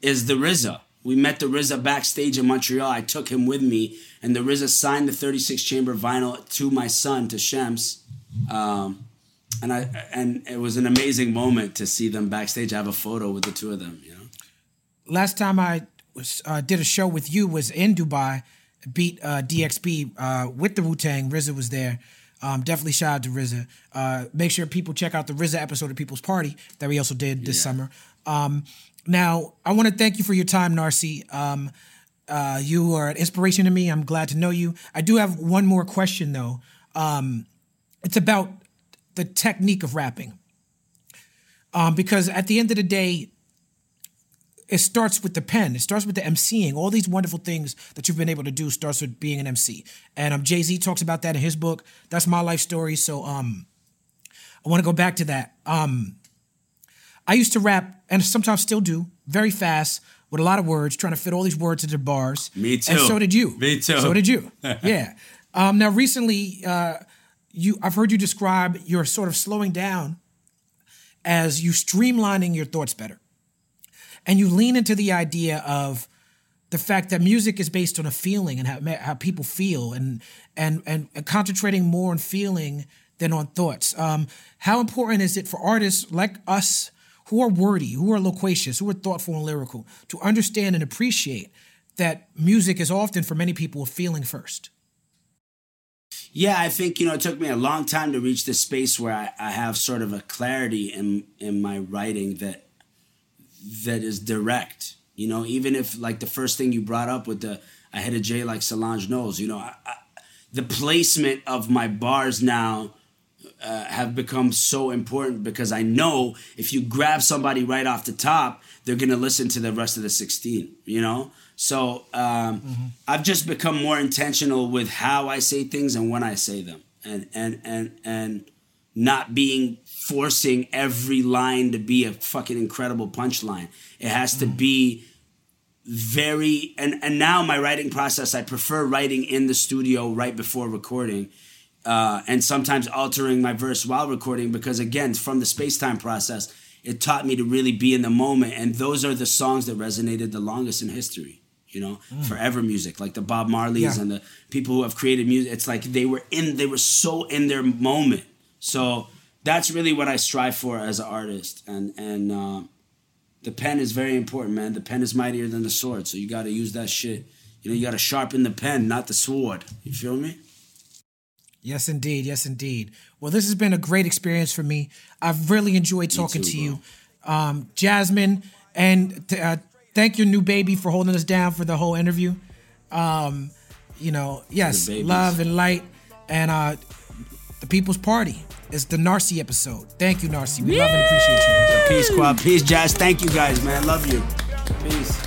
is the RZA. We met the RZA backstage in Montreal. I took him with me, and the RZA signed the 36 chamber vinyl to my son, to Shems. Um, and I and it was an amazing moment to see them backstage. I have a photo with the two of them. You know, last time I was uh, did a show with you was in Dubai, beat uh, DXB uh, with the Wu Tang. RZA was there. Um, definitely shout out to RZA. Uh, make sure people check out the RZA episode of People's Party that we also did this Yeah. summer. Um, now, I want to thank you for your time, Narcy. Um, uh, you are an inspiration to me. I'm glad to know you. I do have one more question though. Um, it's about the technique of rapping. Um, because at the end of the day, it starts with the pen. It starts with the MCing. All these wonderful things that you've been able to do starts with being an MC. And um, Jay Z talks about that in his book. That's my life story. So um, I want to go back to that. Um, I used to rap, and sometimes still do, very fast with a lot of words, trying to fit all these words into bars. Me too. And so did you. Me too. So did you. yeah. Um, now, recently, uh, you I've heard you describe your sort of slowing down as you streamlining your thoughts better, and you lean into the idea of the fact that music is based on a feeling and how, how people feel, and and and concentrating more on feeling than on thoughts. Um, how important is it for artists like us who are wordy, who are loquacious, who are thoughtful and lyrical to understand and appreciate that music is often for many people a feeling first? Yeah, I think you know it took me a long time to reach this space where I, I have sort of a clarity in in my writing that that is direct. You know, even if like the first thing you brought up with the I hit a J like Solange knows. you know, I, I, the placement of my bars now uh, have become so important because I know if you grab somebody right off the top, they're gonna listen to the rest of the 16, you know? So um, mm-hmm. I've just become more intentional with how I say things and when I say them. And and and and not being forcing every line to be a fucking incredible punchline. It has mm-hmm. to be very and and now my writing process I prefer writing in the studio right before recording uh, and sometimes altering my verse while recording because again from the space-time process it taught me to really be in the moment and those are the songs that resonated the longest in history you know mm. forever music like the bob marleys yeah. and the people who have created music it's like they were in they were so in their moment so that's really what i strive for as an artist. And and uh, the pen is very important man. The pen is mightier than the sword so you got to use that shit. You know you got to sharpen the pen not the sword. You feel me? Yes, indeed. Yes, indeed. Well, this has been a great experience for me. I've really enjoyed talking too, to you, um, Jasmine, and uh, thank your new baby for holding us down for the whole interview. Um, you know, yes, love and light, and uh, the People's Party is the Narcy episode. Thank you, Narcy. We love and appreciate you. Peace, squad. Peace, Jazz. Thank you, guys, man. Love you. Peace.